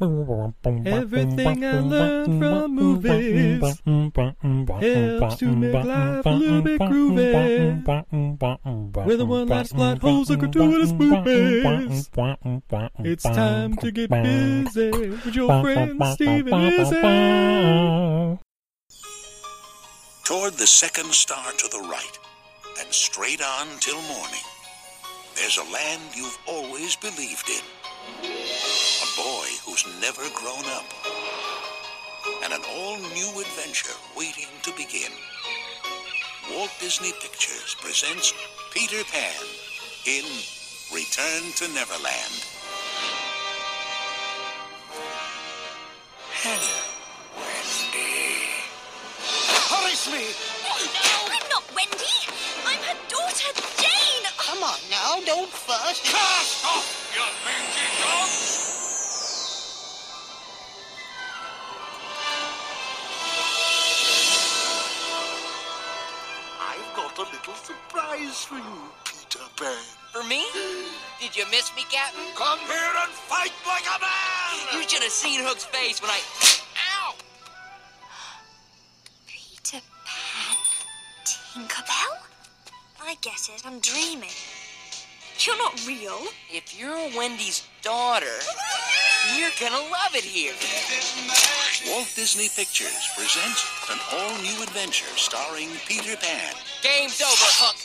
Everything I learned from movies helps to make life a little bit groovy. With a one-line plot holes and gratuitous movies. It's time to get busy with your friend Steven Izzy. Toward the second star to the right, and straight on till morning, there's a land you've always believed in. A boy who's never grown up. And an all new adventure waiting to begin. Walt Disney Pictures presents Peter Pan in Return to Neverland. Hello, Wendy. Punish oh, me! I'm not Wendy. I'm her daughter, Jane. Come on now, don't fuss. Cast off, you mangy dog! I've got a little surprise for you, Peter Pan. For me? Did you miss me, Captain? Come here and fight like a man! You should have seen Hook's face when I. I get it. I'm dreaming. You're not real. If you're Wendy's daughter, you're gonna love it here. Walt Disney Pictures presents an all-new adventure starring Peter Pan. Game's over, Hook.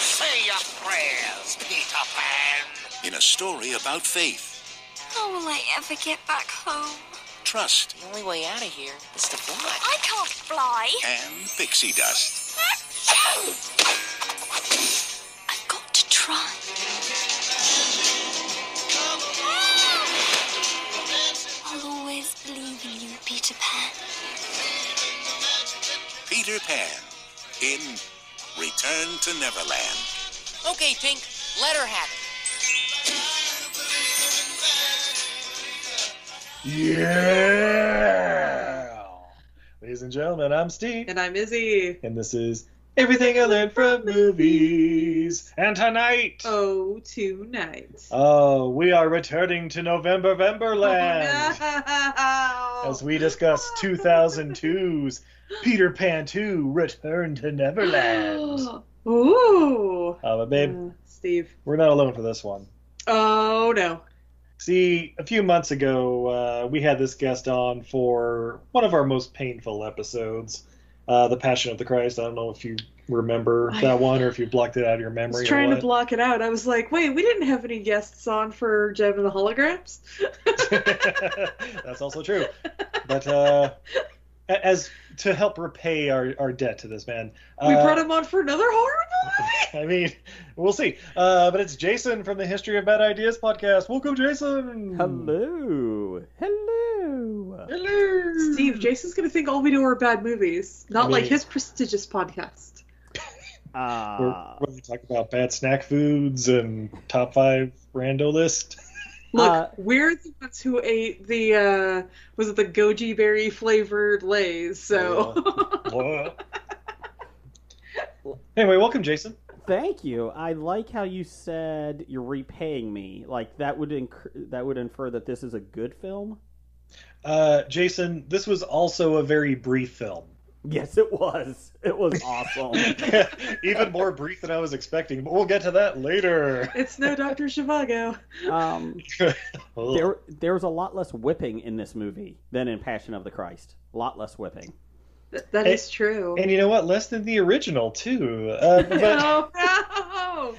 Say your prayers, Peter Pan. In a story about faith, How will I ever get back home? trust, The only way out of here is to fly. I can't fly. and pixie dust. I've got to try. I'll always believe in you, Peter Pan. Peter Pan in Return to Neverland. Okay, Tink, let her have it. Yeah! Ladies and gentlemen, I'm Steve, And I'm Izzy. and this is Everything I Learned from Movies. And tonight, Oh, tonight. oh, we are returning to November Vemberland Oh, no. as we discuss 2002's Peter Pan 2 Return to Neverland. Ooh. Uh, but babe, Uh, Steve. we're not alone for this one. Oh, no. See, a few months ago, uh, we had this guest on for one of our most painful episodes, uh, The Passion of the Christ. I don't know if you remember I- that one or if you blocked it out of your I memory. was or trying to block it out. I was like, wait, we didn't have any guests on for Jem and the Holograms? That's also true. But uh, as to help repay our, our debt to this man. We uh, brought him on for another horror movie. I mean, we'll see. Uh, but it's Jason from the History of Bad Ideas podcast. Welcome, Jason. Hello. Hello. Hello. Steve, Jason's gonna think all we do are bad movies, not I like his prestigious podcast. We're, Uh, we're going to talk about bad snack foods and top five rando list. Look, Uh, we're the ones who ate the uh was it the goji berry flavored lays, so What? anyway, welcome, Jason. thank you. I like how you said you're repaying me. Like that would inc- that would infer that this is a good film. Uh, Jason, this was also a very brief film. Yes, it was. It was awesome. Even more brief than I was expecting, but we'll get to that later. it's no Dr. Zhivago. um, there there was a lot less whipping in this movie than in Passion of the Christ. A lot less whipping. Th- That Hey, is true. And you know what? Less than the original too. Uh, but, no, no.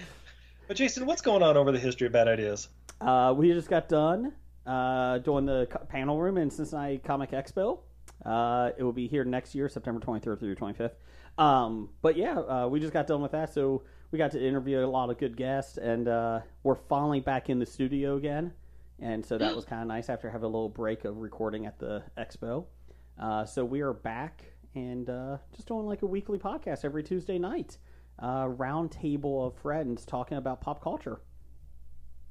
but Jason, what's going on over the history of bad ideas? Uh, we just got done uh, doing the panel room in Cincinnati Comic Expo. Uh, it will be here next year, September 23rd through 25th. Um, but yeah, uh, we just got done with that, so we got to interview a lot of good guests, and uh, we're finally back in the studio again. And so that was kind of nice after having a little break of recording at the expo. Uh, so we are back and uh, just doing like a weekly podcast every Tuesday night. Uh, round table of friends talking about pop culture.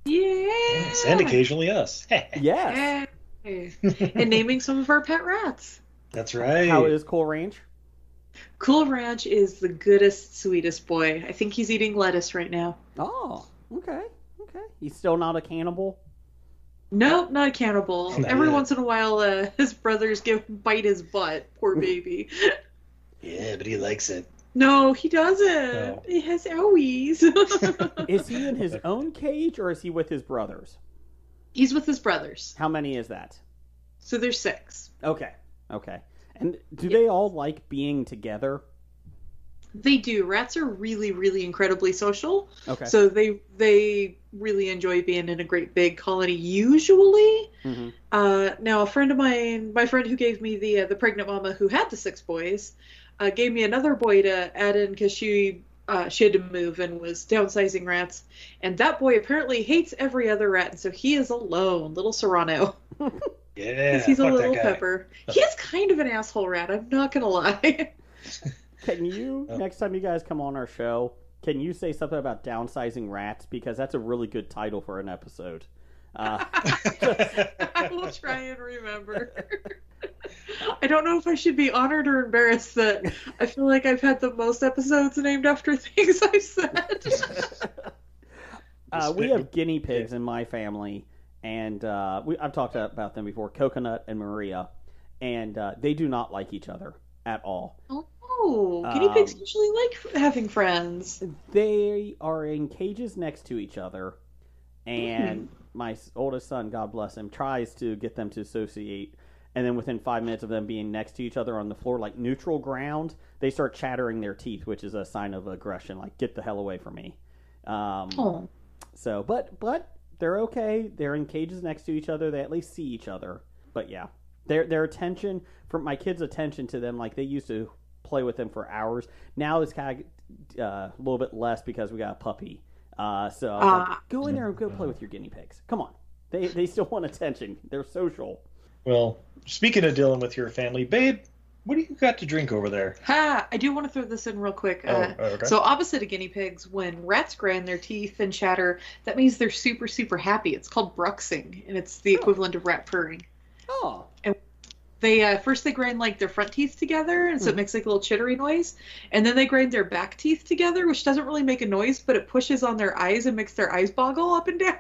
Yeah. Yes, and occasionally us. Yes. And naming some of our pet rats. That's right. How is Cool Ranch? Cool Ranch is the goodest, sweetest boy. I think he's eating lettuce right now. Oh, okay, okay. He's still not a cannibal. Nope, not a cannibal. Not Every yet. once in a while, uh, his brothers give bite his butt. Poor baby. Yeah, but he likes it. no, he doesn't. No. He has owies. Is he in his own cage or is he with his brothers? he's with his brothers. How many is that? So there's six. Okay, okay. And do they all like being together? They do. Rats are really, really incredibly social. Okay. So they they really enjoy being in a great big colony. Usually, Mhm. uh, now a friend of mine, my friend who gave me the uh, the pregnant mama who had the six boys, uh, gave me another boy to add in because she uh, she had to move and was downsizing rats, and that boy apparently hates every other rat, and so he is alone, little Serrano. Yeah, 'Cause he's a fuck that little pepper. He is kind of an asshole rat. I'm not gonna lie. Can you Oh. next time you guys come on our show? Can you say something about downsizing rats because that's a really good title for an episode. Uh, I will try and remember. I don't know if I should be honored or embarrassed that I feel like I've had the most episodes named after things I've said. Uh, we have guinea pigs in my family, and uh, we, I've talked about them before. Coconut and Maria, and uh, they do not like each other at all. oh, guinea pigs Um, usually like having friends. They are in cages next to each other, and my oldest son, God bless him, tries to get them to associate. And then within five minutes of them being next to each other on the floor, like neutral ground, they start chattering their teeth, which is a sign of aggression. Like, get the hell away from me. Um, Oh, So, but but they're okay. They're in cages next to each other. They at least see each other. But yeah, their their attention from my kids' attention to them, like they used to play with them for hours. Now it's kind of uh, a little bit less because we got a puppy. Uh, so I was like, go in there and go play with your guinea pigs. Come on, they they still want attention. They're social. Well, speaking of dealing with your family, babe, what do you got to drink over there? ha! I do want to throw this in real quick. Uh, Oh, okay. So, opposite of guinea pigs, when rats grind their teeth and chatter, that means they're super, super happy. It's called bruxing, and it's the equivalent of rat purring. Oh, And They uh, first they grind like their front teeth together, and so it makes like a little chittery noise, and then they grind their back teeth together, which doesn't really make a noise, but it pushes on their eyes and makes their eyes boggle up and down.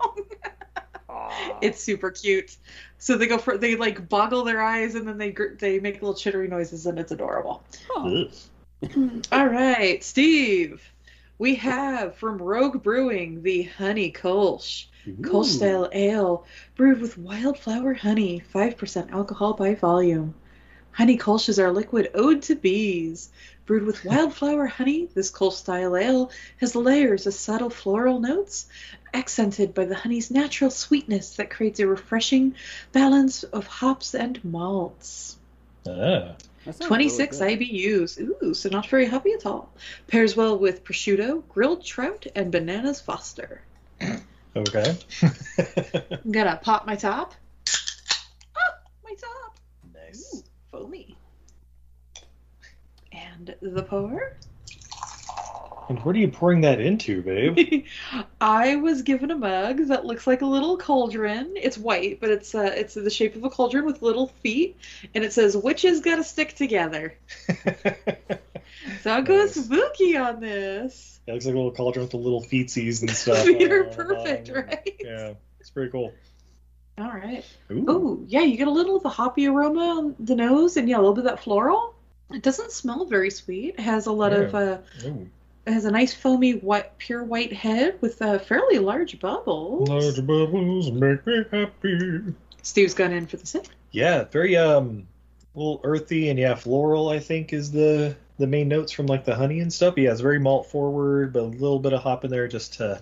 It's super cute. So they go for they like boggle their eyes, and then they they make little chittery noises, and it's adorable. Ugh. All right, Steve. We have from Rogue Brewing the Honey Kolsch. Kolsch style ale brewed with wildflower honey, 5% alcohol by volume. Honey Kolsch is our liquid ode to bees. Brewed with wildflower honey, this Kolsch style ale has layers of subtle floral notes, accented by the honey's natural sweetness that creates a refreshing balance of hops and malts. Ah. That sounds 26 really IBUs. Ooh, so not very heavy at all. Pairs well with prosciutto, grilled trout, and bananas Foster. Okay. I'm gonna pop my top. Oh, my top. nice. Ooh, foamy. And the pour. And what are you pouring that into, babe? I was given a mug that looks like a little cauldron. It's white, but it's uh, it's the shape of a cauldron with little feet, and it says "Witches gotta stick together." So I'll go spooky on this. It looks like a little cauldron with the little feetsies and stuff. You're all perfect, along. right? Yeah, it's pretty cool. All right. Ooh. Oh, yeah, you get a little of the hoppy aroma on the nose, and yeah, a little bit of that floral. It doesn't smell very sweet. It has a lot of Yeah. uh, Ooh. it has a nice foamy white, pure white head with uh, fairly large bubbles. Large bubbles make me happy. Steve's gone in for the sip. Yeah, very um, a little earthy and yeah, floral. I think is the the main notes from like the honey and stuff. Yeah, it's very malt forward, but a little bit of hop in there just to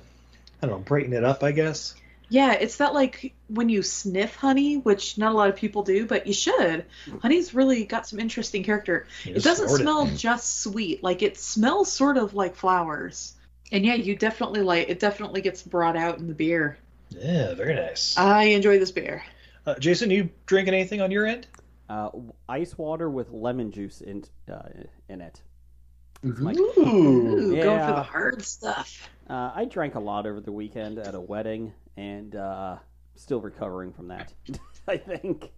I don't know, brighten it up. I guess. Yeah, it's that like when you sniff honey, which not a lot of people do, but you should. Honey's really got some interesting character. You it doesn't snort it. smell just sweet. Like it smells sort of like flowers. And yeah, you definitely like it definitely gets brought out in the beer. Yeah, very nice. I enjoy this beer. Uh, Jason, you drinking anything on your end? Uh, ice water with lemon juice in uh, in it. My- Ooh, Ooh. going for the hard stuff. Uh, I drank a lot over the weekend at a wedding, and uh, still recovering from that. I think.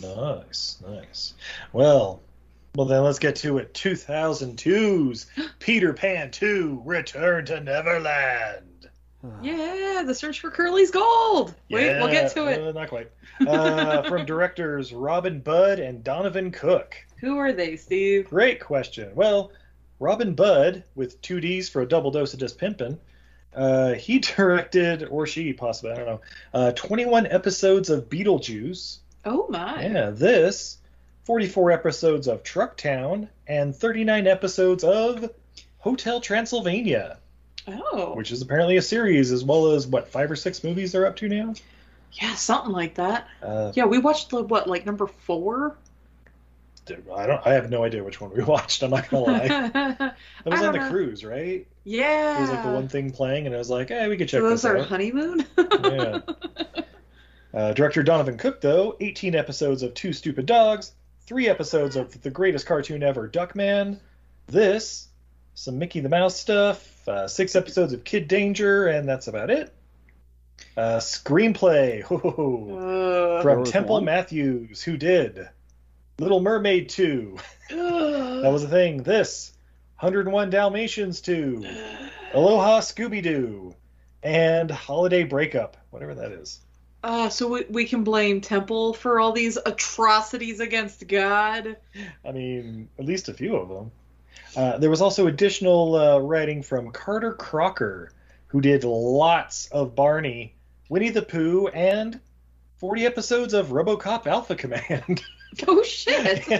Nice, nice. Well, well then let's get to it. 2002's Peter Pan 2: Return to Neverland. Yeah, the search for Curly's gold. Wait, we'll get to it. uh, not quite. Uh, from directors Robin Budd and Donovan Cook. Who are they, Steve? Great question. Well, Robin Budd, with two D's for a double dose of just pimpin', uh, he directed, or she possibly, I don't know, uh, 21 episodes of Beetlejuice. Oh my. Yeah, this 44 episodes of Trucktown and 39 episodes of Hotel Transylvania, Oh. which is apparently a series as well as what five or six movies they're up to now. Yeah, something like that. Uh, Yeah, we watched the what, like number four? Dude, I don't, I have no idea which one we watched. I'm not gonna lie. yeah. That was on the know. cruise, right? Yeah. It was like the one thing playing, and I was like, "Hey, we could check so those this are out." honeymoon? Yeah. Uh, director Donovan Cook, though, 18 episodes of Two Stupid Dogs, three episodes of the greatest cartoon ever, Duckman. This, some Mickey the Mouse stuff, uh, six episodes of Kid Danger, and that's about it. Uh, screenplay ho, ho, ho, Uh, from Temple one. Mathews, who did Little Mermaid 2. that was a thing. This, 101 Dalmatians 2, Aloha Scooby Doo, and Holiday Breakup, whatever that is. Uh, so we, we can blame Temple for all these atrocities against God. I mean, at least a few of them. Uh, there was also additional uh, writing from Carter Crocker, who did lots of Barney, Winnie the Pooh, and 40 episodes of RoboCop Alpha Command. Oh shit!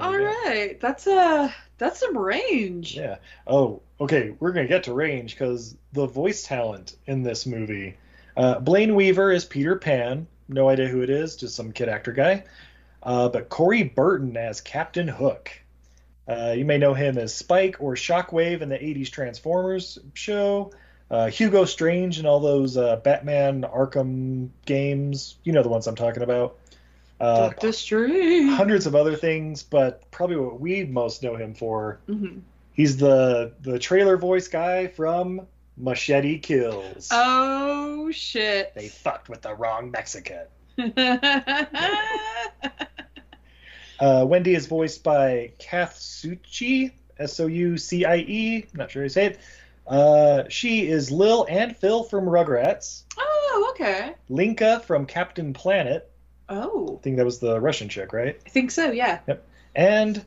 All right, that's uh that's some range. Yeah. Oh, okay. We're gonna get to range because the voice talent in this movie. Uh, Blayne Weaver is Peter Pan. No idea who it is, just some kid actor guy. Uh, but Corey Burton as Captain Hook. Uh, you may know him as Spike or Shockwave in the '80s Transformers show. Uh, Hugo Strange and all those uh, Batman Arkham games. You know the ones I'm talking about. Uh, Doctor Strange. hundreds of other things, but probably what we most know him for Mhm. He's the the trailer voice guy from Machete Kills. Oh shit! They fucked with the wrong Mexican. Uh, Wendy is voiced by Kath Soucie, S O U C I E. Not sure how you say it. Uh, she is Lil and Phil from Rugrats. oh, okay. Linka from Captain Planet. Oh, I think that was the Russian chick, right? I think so. Yeah. Yep. And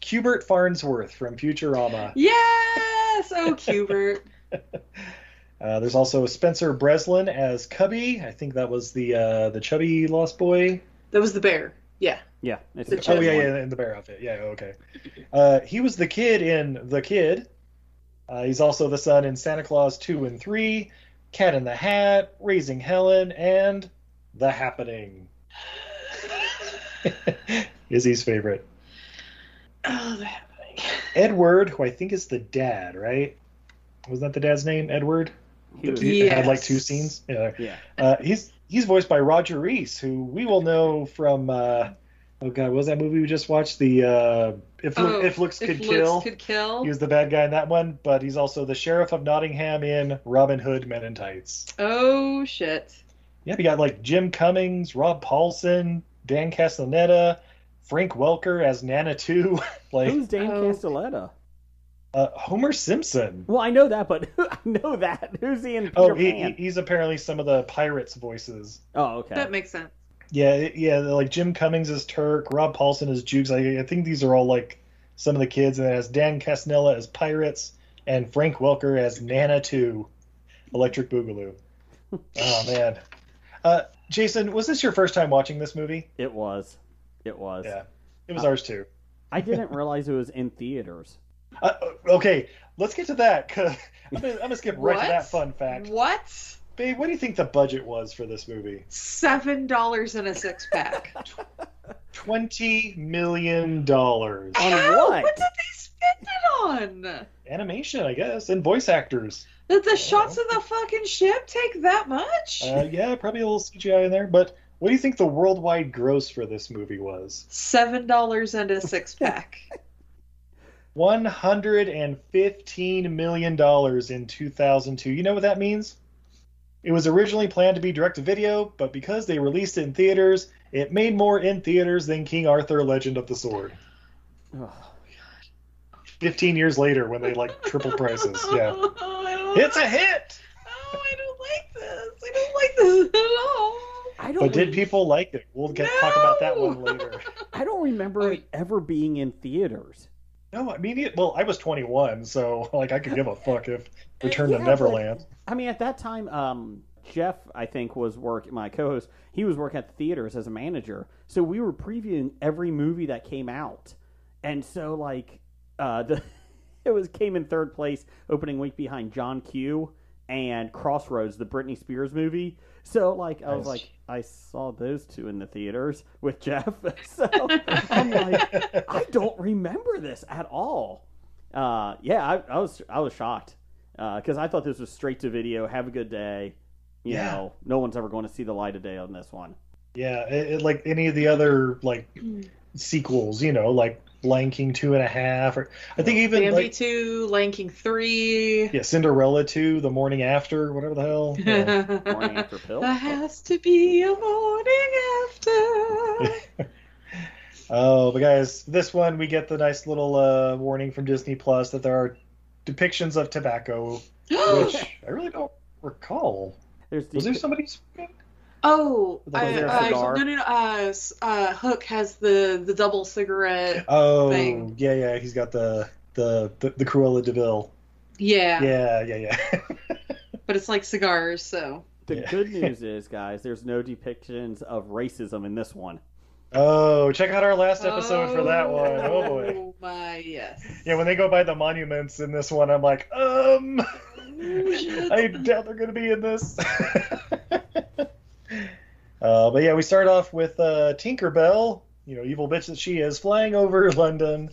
Cubert Farnsworth from Futurama. Yes. Oh, Cubert. Uh, there's also Spencer Breslin as Cubby. I think that was the uh, the chubby lost boy. that was the bear. Yeah. Yeah, it's The the Oh yeah, one. yeah, in the bear outfit. Yeah, okay. Uh, he was the kid in The Kid. Uh, he's also the son in Santa Claus 2 and 3, Cat in the Hat, Raising Helen, and The Happening. Izzy's favorite. Oh, the happening. Edward, who I think is the dad, right? Was that the dad's name? Edward. He was- He had like two scenes. Yeah. Yeah. Uh, he's he's voiced by Roger Rees, who we will know from. Uh, oh God, what was that movie we just watched? The uh, if Oh, if looks If could Looks kill. Could kill. He was the bad guy in that one, but he's also the sheriff of Nottingham in Robin Hood Men in Tights. Oh shit. Yeah, we got like Jim Cummings, Rob Paulsen, Dan Castellaneta, Frank Welker as Nana Two, like Who's Dan Oh. Castelletta? uh, Homer Simpson. Well, I know that, but I know that. Who's he in Peter Oh, he, he- he's apparently some of the pirates' voices. Oh, okay. That makes sense. Yeah, yeah, like Jim Cummings is Turk, Rob Paulsen is Jukes. I, I think these are all like some of the kids, and it has Dan Castanella as Pirates and Frank Welker as Nana Two, Electric Boogaloo. oh man, uh, Jason, was this your first time watching this movie? It was. It was. Yeah, it was Uh, ours too. I didn't realize it was in theaters. Uh, okay, let's get to that. Cause I'm gonna, I'm gonna skip right What? to that fun fact. What? Babe, what do you think the budget was for this movie? Seven dollars in a six pack. Twenty million dollars. On How? what? What did they spend it on? Animation, I guess, and voice actors. Did the shots of the fucking ship take that much? Uh, yeah, probably a little CGI in there. But what do you think the worldwide gross for this movie was? Seven dollars and a six pack. One hundred and fifteen million dollars in two thousand two. You know what that means? It was originally planned to be direct to video, but because they released it in theaters, it made more in theaters than King Arthur: Legend of the Sword. Oh, Ugh. Fifteen years later, when they like triple prices. Oh, yeah, Oh, it's a hit. Oh, I don't like this. I don't like this at all. I don't. But did people like it? We'll get talk about that one later. I don't remember Oh, it ever being in theaters. No, I mean, it, well, I was 21, so like I could give a fuck if Return Yeah, to but- Neverland. I mean, at that time, um, Jeff, I think, was work. My co-host, he was working at the theaters as a manager, so we were previewing every movie that came out, and so like, uh, the it was came in third place opening week behind John Q and Crossroads, the Britney Spears movie. So like, I was like, I saw those two in the theaters with Jeff. so I'm like, I don't remember this at all. Uh, yeah, I, I was I was shocked because I thought this was straight to video. Have a good day. You Yeah. know, no one's ever going to see the light of day on this one. Yeah, it, it, like any of the other like sequels, you know, like Lion King two and a half, or I think even Bambi like two, Lion King three. yeah, Cinderella two, The Morning After, whatever the hell. Yeah. Morning after pill. There has to be a morning after. oh, but guys, this one we get the nice little uh, warning from Disney Plus that there are depictions of tobacco, which I really don't recall. There's Was there the, somebody? oh, Was I, there a I- cigar? no, no, no. Uh, uh, Hook has the the double cigarette. Oh, thing. yeah, yeah, he's got the the the, the Cruella de Vil. Yeah, Yeah, yeah, yeah. but it's like cigars, so. the Yeah. good news is, guys, there's no depictions of racism in this one. Oh, check out our last episode for that one. Oh boy. Oh my yes. Yeah, when they go by the monuments in this one, I'm like, um, Oh. I doubt they're gonna be in this. uh, but yeah, we start off with uh, Tinkerbell, you know, evil bitch that she is, flying over London,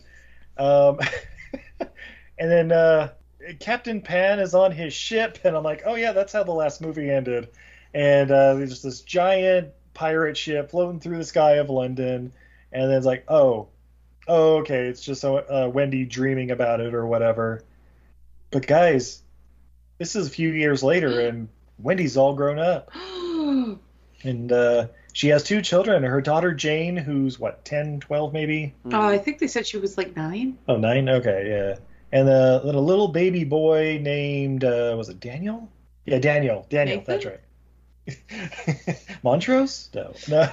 um, and then uh, Captain Pan is on his ship, and I'm like, oh yeah, that's how the last movie ended. And uh, there's this giant pirate ship floating through the sky of London, and then it's like, oh, oh, okay, it's just uh, Wendy dreaming about it or whatever. But guys, this is a few years later, and Wendy's all grown up, and uh, she has two children. Her daughter Jane, who's what, 10, 12 maybe? Oh, I think they said she was like nine. Oh, nine. Okay, yeah. And uh, then a little baby boy named uh, was it Daniel? Yeah, Daniel. Daniel. Nathan? That's right. Montrose? No. No.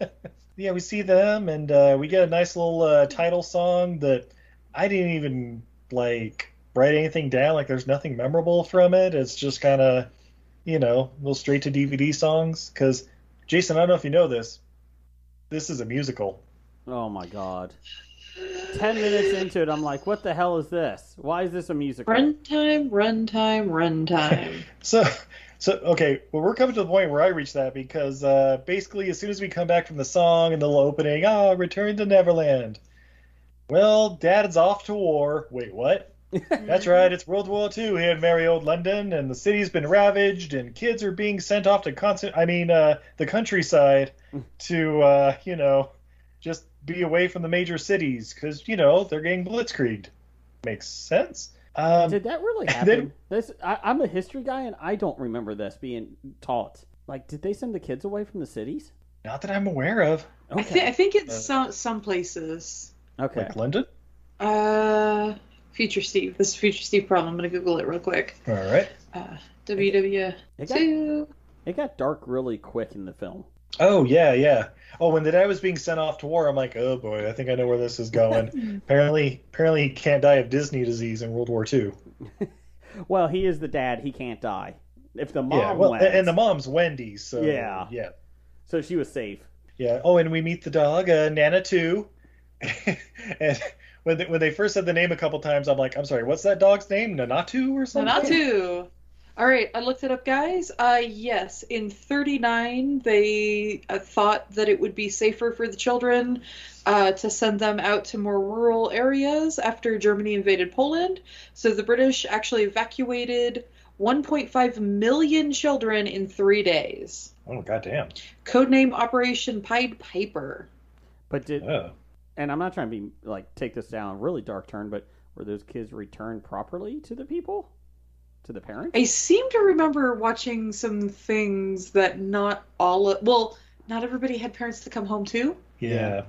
yeah, we see them, and uh, we get a nice little uh, title song that I didn't even like write anything down. Like, there's nothing memorable from it. It's just kind of, you know, little straight to DVD songs. Because Jason, I don't know if you know this. This is a musical. Oh my god. Ten minutes into it, I'm like, what the hell is this? Why is this a musical? Runtime, runtime, run time, run time. So So okay, well we're coming to the point where I reach that because uh, basically as soon as we come back from the song and the little opening, ah, return to Neverland. Well, Dad's off to war. Wait, what? That's right, it's World War II here in merry old London, and the city's been ravaged, and kids are being sent off to constant. I mean, uh, the countryside to, uh, you know, just be away from the major cities because you know they're getting blitzkrieged. Makes sense. Um, Did that really then- happen? this I, I'm a history guy, and I don't remember this being taught. Like, did they send the kids away from the cities? not that I'm aware of. I, thi- I think it's Uh, some some places. Okay. Like London. Uh, Future Steve. This is Future Steve problem. I'm gonna Google it real quick. All right. Uh, WW It got, two. it got dark really quick in the film. Oh yeah, yeah. Oh, when the dad was being sent off to war, I'm like, oh boy, I think I know where this is going. apparently, apparently he can't die of Disney disease in World War II. Well, he is the dad. He can't die. If the mom yeah, well, went, and the mom's Wendy, so Yeah. yeah, so she was safe. yeah. Oh, and we meet the dog, uh, Nana too. and when they, when they first said the name a couple times, I'm like, I'm sorry, what's that dog's name? Nanatu or something? not two. All right, I looked it up, guys. Uh, yes, in 39, they uh, thought that it would be safer for the children uh, to send them out to more rural areas after Germany invaded Poland. So the British actually evacuated 1.5 million children in three days. Oh goddamn. Codename Operation Pied Piper. But did Oh. and I'm not trying to be like take this down a really dark turn, but were those kids returned properly to the people, to the parents? I seem to remember watching some things that not all of, well, not everybody had parents to come home to. Yeah.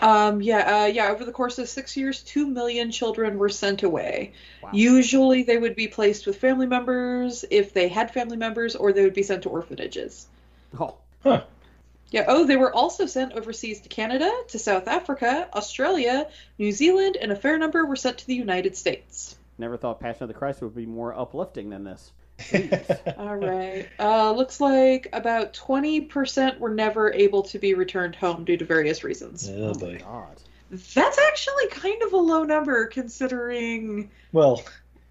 Um, yeah, uh, yeah. Over the course of six years, two million children were sent away. Wow. Usually, they would be placed with family members if they had family members, or they would be sent to orphanages. Oh, Huh. Yeah. Oh, they were also sent overseas to Canada, to South Africa, Australia, New Zealand, and a fair number were sent to the United States. Never thought Passion of the Christ would be more uplifting than this. All right. Uh, looks like about twenty percent were never able to be returned home due to various reasons. oh my. God. That's actually kind of a low number considering Well,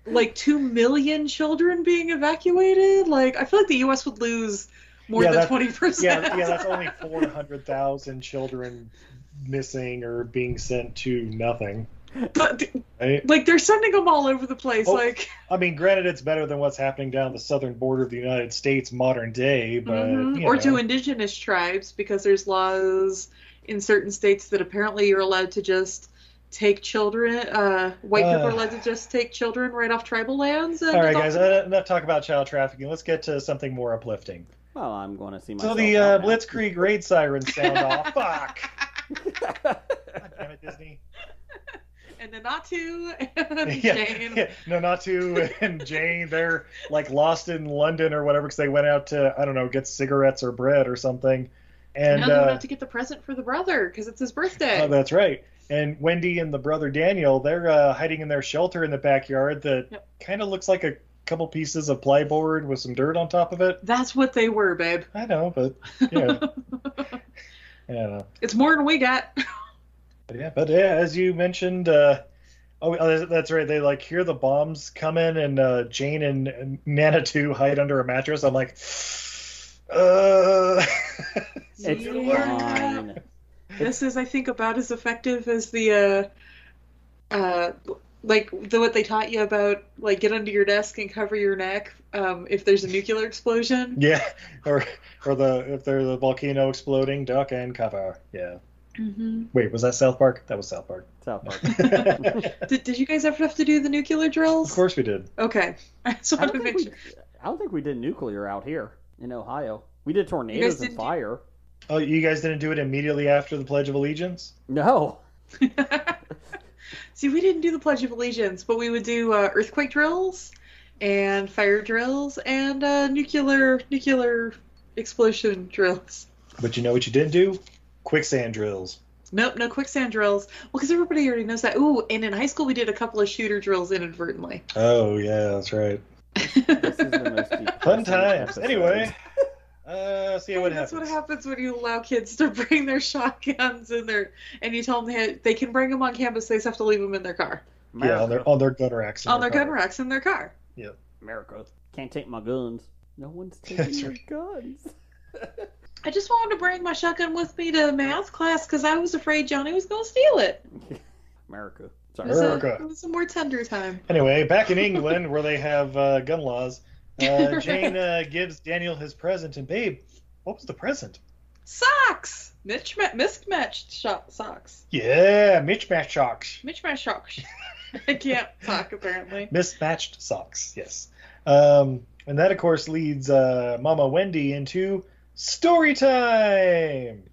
like 2 million children being evacuated. Like, I feel like the U.S. would lose more Yeah, than that- 20%. yeah, yeah, that's only 400,000 children missing or being sent to nothing. But, Right? like, they're sending them all over the place. Oh, like, I mean, granted, it's better than what's happening down the southern border of the United States modern day, but mhm. or know. to indigenous tribes because there's laws in certain states that apparently you're allowed to just take children. Uh, white people are Uh. allowed to just take children right off tribal lands. And All right, guys, them. uh, enough talk about child trafficking. Let's get to something more uplifting. Well, I'm going to see my. So the uh, out. Blitzkrieg raid sirens sound off. Fuck. God damn it, Disney. And Nanatu and Yeah, Jane. yeah, no, not to and Jane. They're like lost in London or whatever because they went out to I don't know get cigarettes or bread or something. And now they're uh, about to get the present for the brother because it's his birthday. oh, that's right. And Wendy and the brother Daniel, they're uh, hiding in their shelter in the backyard that Yep. kind of looks like a couple pieces of plyboard with some dirt on top of it. That's what they were, babe. I know, but yeah, I don't know. It's more than we got. But yeah, but yeah, as you mentioned, uh, oh, oh, that's right. They like hear the bombs coming, and uh, Jane and, and Nana too hide under a mattress. I'm like, uh, It's fine. This is, I think, about as effective as the, uh, uh, like the what they taught you about, like get under your desk and cover your neck um, if there's a nuclear explosion. yeah, or or the if there's a volcano exploding, duck and cover. Yeah. Mm-hmm. Wait, was that South Park? That was South Park. South Park. Did, did you guys ever have to do the nuclear drills? Of course we did. Okay, I just I wanted don't, to think make we. I don't think we did nuclear out here in Ohio. We did tornadoes and didn't do- fire. Oh, you guys didn't do it immediately after the Pledge of Allegiance? No. See, we didn't do the Pledge of Allegiance, but we would do uh, earthquake drills and fire drills and uh, nuclear nuclear explosion drills. But you know what you didn't do? Quicksand drills. Nope, no quicksand drills. Well, because everybody already knows that. Ooh, and in high school we did a couple of shooter drills inadvertently. Oh yeah, that's right. This is the most Fun times. Anyway, uh, see what That's happens. what happens when you allow kids to bring their shotguns in their, and you tell them they, they can bring them on campus. They just have to leave them in their car, Yeah, on their on their gun racks. on their gun car. racks in their car. Yeah. America can't take my guns. No one's taking That's your guns. I just wanted to bring my shotgun with me to math class because I was afraid Johnny was going to steal it. America. It Sorry. was, a, America. it was a more tender time. Anyway, back in England where they have uh, gun laws, uh, Jane uh, gives Daniel his present, and babe, what was the present? Socks! Mitch ma- mismatched sho- socks. Yeah, mismatched socks. Mismatched socks. I can't talk apparently. Mismatched socks. Yes. Um, and that, of course, leads uh, Mama Wendy into story time.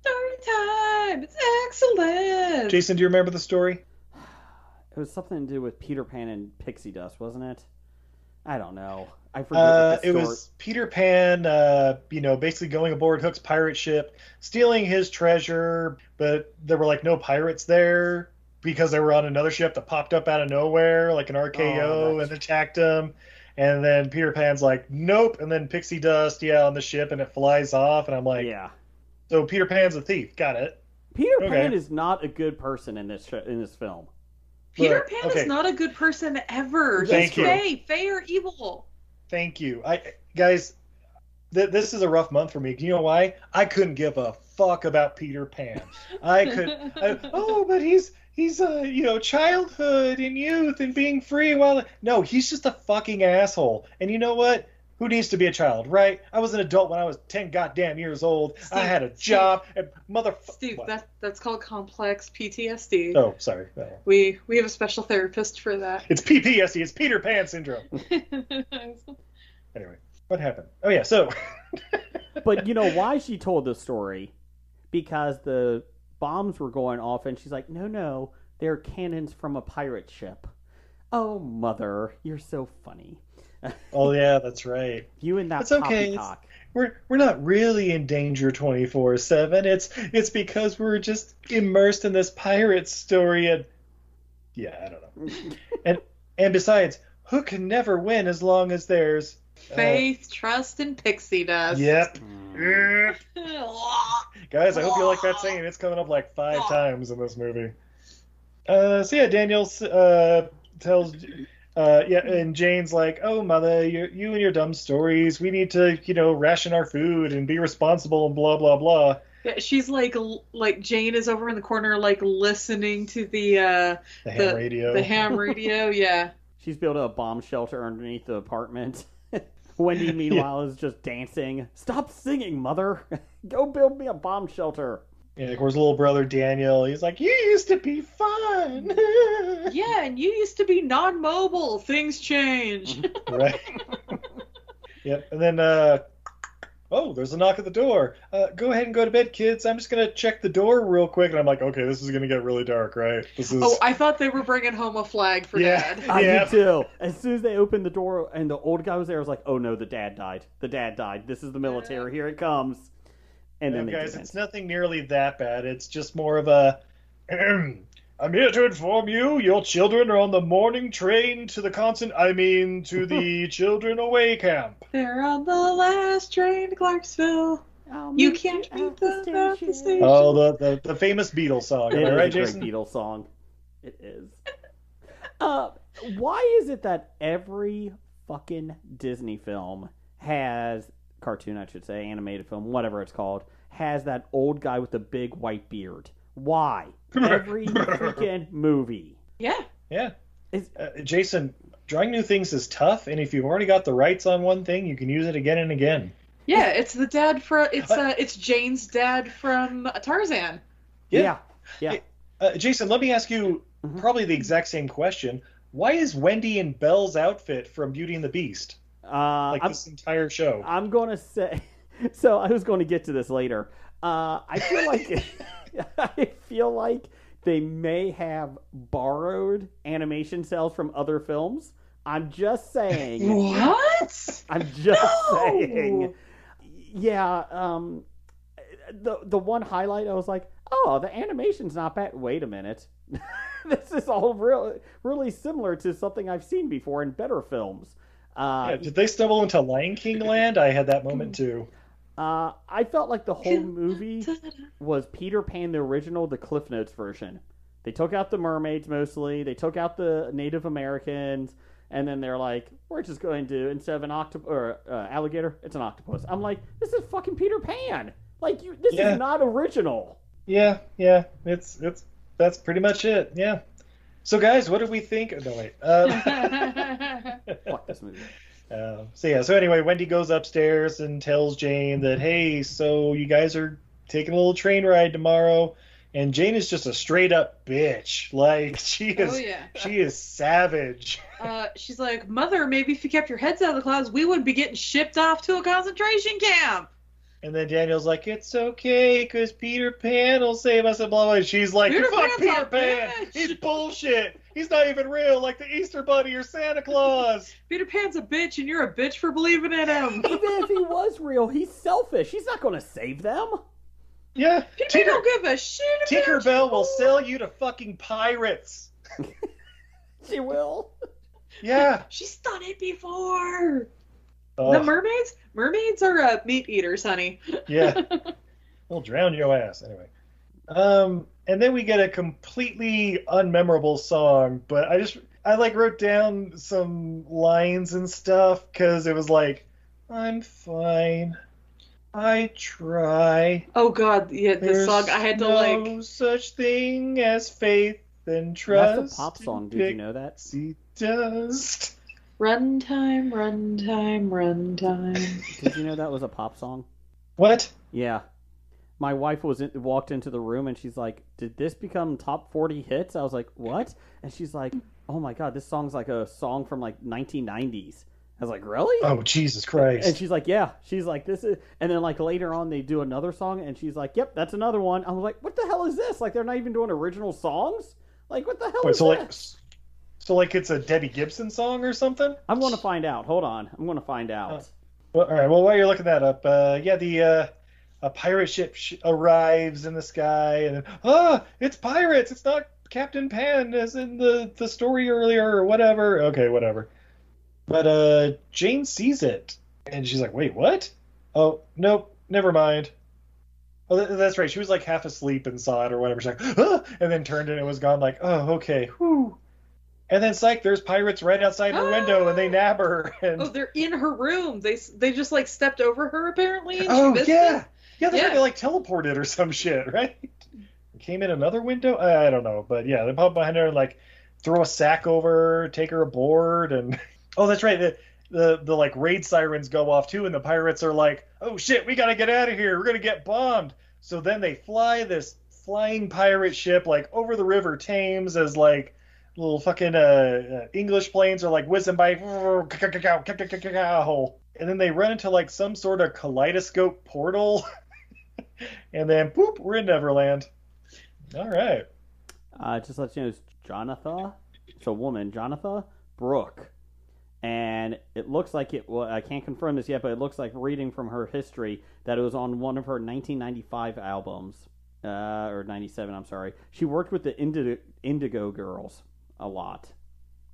Story time! It's excellent! Jason, do you remember the story? It was something to do with Peter Pan and pixie dust, wasn't it? I don't know. I forget. Uh, what the it story... was Peter Pan, uh, you know, basically going aboard Hook's pirate ship, stealing his treasure, but there were like no pirates there because they were on another ship that popped up out of nowhere, like an RKO, Oh, and attacked him. And then Peter Pan's like, nope. And then pixie dust, yeah, on the ship, and it flies off. And I'm like, yeah. so Peter Pan's a thief. Got it. Peter Okay. Pan is not a good person in this sh- in this film. Peter Look, Pan okay. is not a good person ever. Thank He's you. Fey. Fey are evil. Thank you. I guys, th- this is a rough month for me. Do you know why? I couldn't give a fuck about Peter Pan. I could. I, oh, but he's he's a you know childhood and youth and being free while no he's just a fucking asshole. And you know what? Who needs to be a child, right? I was an adult when I was ten goddamn years old. I had a Steve. job and mother. Steve, what? that that's called complex PTSD. Oh, sorry. No. We we have a special therapist for that. It's PPSD. It's Peter Pan syndrome. Anyway, what happened? Oh yeah, so But you know why she told the story? Because the bombs were going off, and she's like, "No, no, they're cannons from a pirate ship." Oh, mother, you're so funny. oh yeah, that's right. You and that It's okay. poppycock. we're we're not really in danger 24/7. It's it's because we're just immersed in this pirate story and yeah, I don't know. and and besides, who can never win as long as there's uh, Faith, trust, and pixie dust. Yep. Hmm. Guys, I hope you like that saying. It's coming up like five times in this movie. Uh, so yeah, Daniel uh, tells, uh, yeah, and Jane's like, "Oh, mother, you, you and your dumb stories. We need to, you know, ration our food and be responsible and blah blah blah." Yeah, she's like like Jane is over in the corner like listening to the uh The ham radio. The ham radio, yeah. She's built a bomb shelter underneath the apartment. Wendy, meanwhile, is just dancing. Stop singing, mother. Go build me a bomb shelter. Yeah, of course, little brother Daniel. He's like, "You used to be fun." Yeah, and you used to be non-mobile. Things change. right. yep. And then, uh, oh, there's a knock at the door. Uh, go ahead and go to bed, kids. I'm just gonna check the door real quick. And I'm like, okay, this is gonna get really dark, right? This is. oh, I thought they were bringing home a flag for Yeah. Dad. I Yeah. did too. As soon as they opened the door and the old guy was there, I was like, "Oh no, the dad died. The dad died. This is the military. Here it comes." And No, they guys, didn't. it's nothing nearly that bad. It's just more of a. I'm here to inform you, your children are on the morning train to the constant. I mean, to the children away camp. They're on the last train to Clarksville. I'll You can't at beat the them at the station. station. Oh, the the, the famous Beatles song. It Am I is right, a great Jason? Beatles song. It is. uh, why is it that every fucking Disney film has cartoon, I should say, animated film, whatever it's called, has that old guy with the big white beard? Why? Every freaking movie. Yeah. Yeah. It's, Uh, Jason, drawing new things is tough, and if you've already got the rights on one thing, you can use it again and again. Yeah, it's the dad from it's uh it's Jane's dad from Tarzan. yeah. Yeah. Uh, Jason, let me ask you Mm-hmm. probably the exact same question. Why is Wendy in Belle's outfit from Beauty and the Beast? Uh, Like I'm, this entire show. I'm going to say. So I was going to get to this later. Uh, I feel like I feel like they may have borrowed animation cells from other films. I'm just saying. What? I'm just No! saying. Yeah. Um. The the one highlight I was like, oh, the animation's not bad. Wait a minute. this is all real, really similar to something I've seen before in better films. Uh, Yeah, did they stumble into Lion King land? I had that moment too. Uh, I felt like the whole movie was Peter Pan the original, the Cliff Notes version. They took out the mermaids mostly. They took out the Native Americans. And then they're like, we're just going to instead of an octopus or uh, alligator, it's an octopus. I'm like, this is fucking Peter Pan. Like you, this Yeah. is not original. Yeah, yeah, it's it's that's pretty much it. Yeah. So guys, what do we think? No wait. Uh, Fuck this movie. Uh, so yeah. So anyway, Wendy goes upstairs and tells Jane that hey, so you guys are taking a little train ride tomorrow, and Jane is just a straight up bitch. Like she is. Oh yeah. She is savage. Uh, she's like, Mother, maybe if you kept your heads out of the clouds, we would be getting shipped off to a concentration camp. And then Daniel's like, "It's okay, cause Peter Pan will save us." And blah blah. And she's like, Peter "Fuck Pan's Peter Pan! bitch." He's bullshit. He's not even real, like the Easter Bunny or Santa Claus." Peter Pan's a bitch, and you're a bitch for believing in him. Even if he was real, he's selfish. He's not going to save them. Yeah, Peter Pan Tinker, don't give a shit about Tinkerbell will sell you to fucking pirates. She will. Yeah. She's done it before. Oh, The mermaids? Mermaids are uh, meat eaters, honey. yeah. We'll drown your ass anyway. Um, and then we get a completely unmemorable song, but I just I like wrote down some lines and stuff because it was like, "I'm fine, I try." Oh god, yeah, this There's song I had to no like. such thing as faith and trust. That's a pop song. Did you know that? See dust. Run time, run time, run time. Did you know that was a pop song? What? Yeah. My wife was in, walked into the room and she's like, "Did this become top 40 hits?" I was like, "What?" And she's like, "Oh my god, this song's like a song from like 1990s." I was like, "Really?" Oh Jesus Christ! And she's like, "Yeah." She's like, "This is." And then like later on, they do another song, and she's like, "Yep, that's another one." I was like, "What the hell is this? Like, they're not even doing original songs? Like, what the hell Wait, is so like, so like it's a Debbie Gibson song or something? I'm going to find out. Hold on, I'm going to find out. Oh. Well, all right. Well, while you're looking that up, uh, yeah, the uh, a pirate ship sh- arrives in the sky, and then, ah, it's pirates. It's not Captain Pan as in the the story earlier or whatever. Okay, whatever. But uh, Jane sees it, and she's like, "Wait, what? Oh, nope, never mind." Oh, th- that's right. She was like half asleep and saw it or whatever. She's like, ah, and then turned and it was gone. Like, oh, okay, whew. And then, psych, there's pirates right outside her window, and they nab her. And Oh, they're in her room. They they just like stepped over her apparently. And Oh she missed yeah, it. Yeah. They Yeah. had to like teleported or some shit, right? Came in another window. I I don't know, but yeah, they pop behind her and like throw a sack over, take her aboard, and oh, that's right. The, the the like raid sirens go off too, and the pirates are like, oh shit, we gotta get out of here. We're gonna get bombed. So then they fly this flying pirate ship like over the river Thames as like little fucking uh, uh, English planes are like whizzing by, and then they run into like some sort of kaleidoscope portal, and then poop, we're in Neverland. All right. Uh, just let you know, it's Jonatha. It's a woman, Jonatha Brooke. And it looks like it. Well, I can't confirm this yet, but it looks like reading from her history that it was on one of her 1995 albums, uh, or 97. I'm sorry. She worked with the Indigo, Indigo Girls a lot.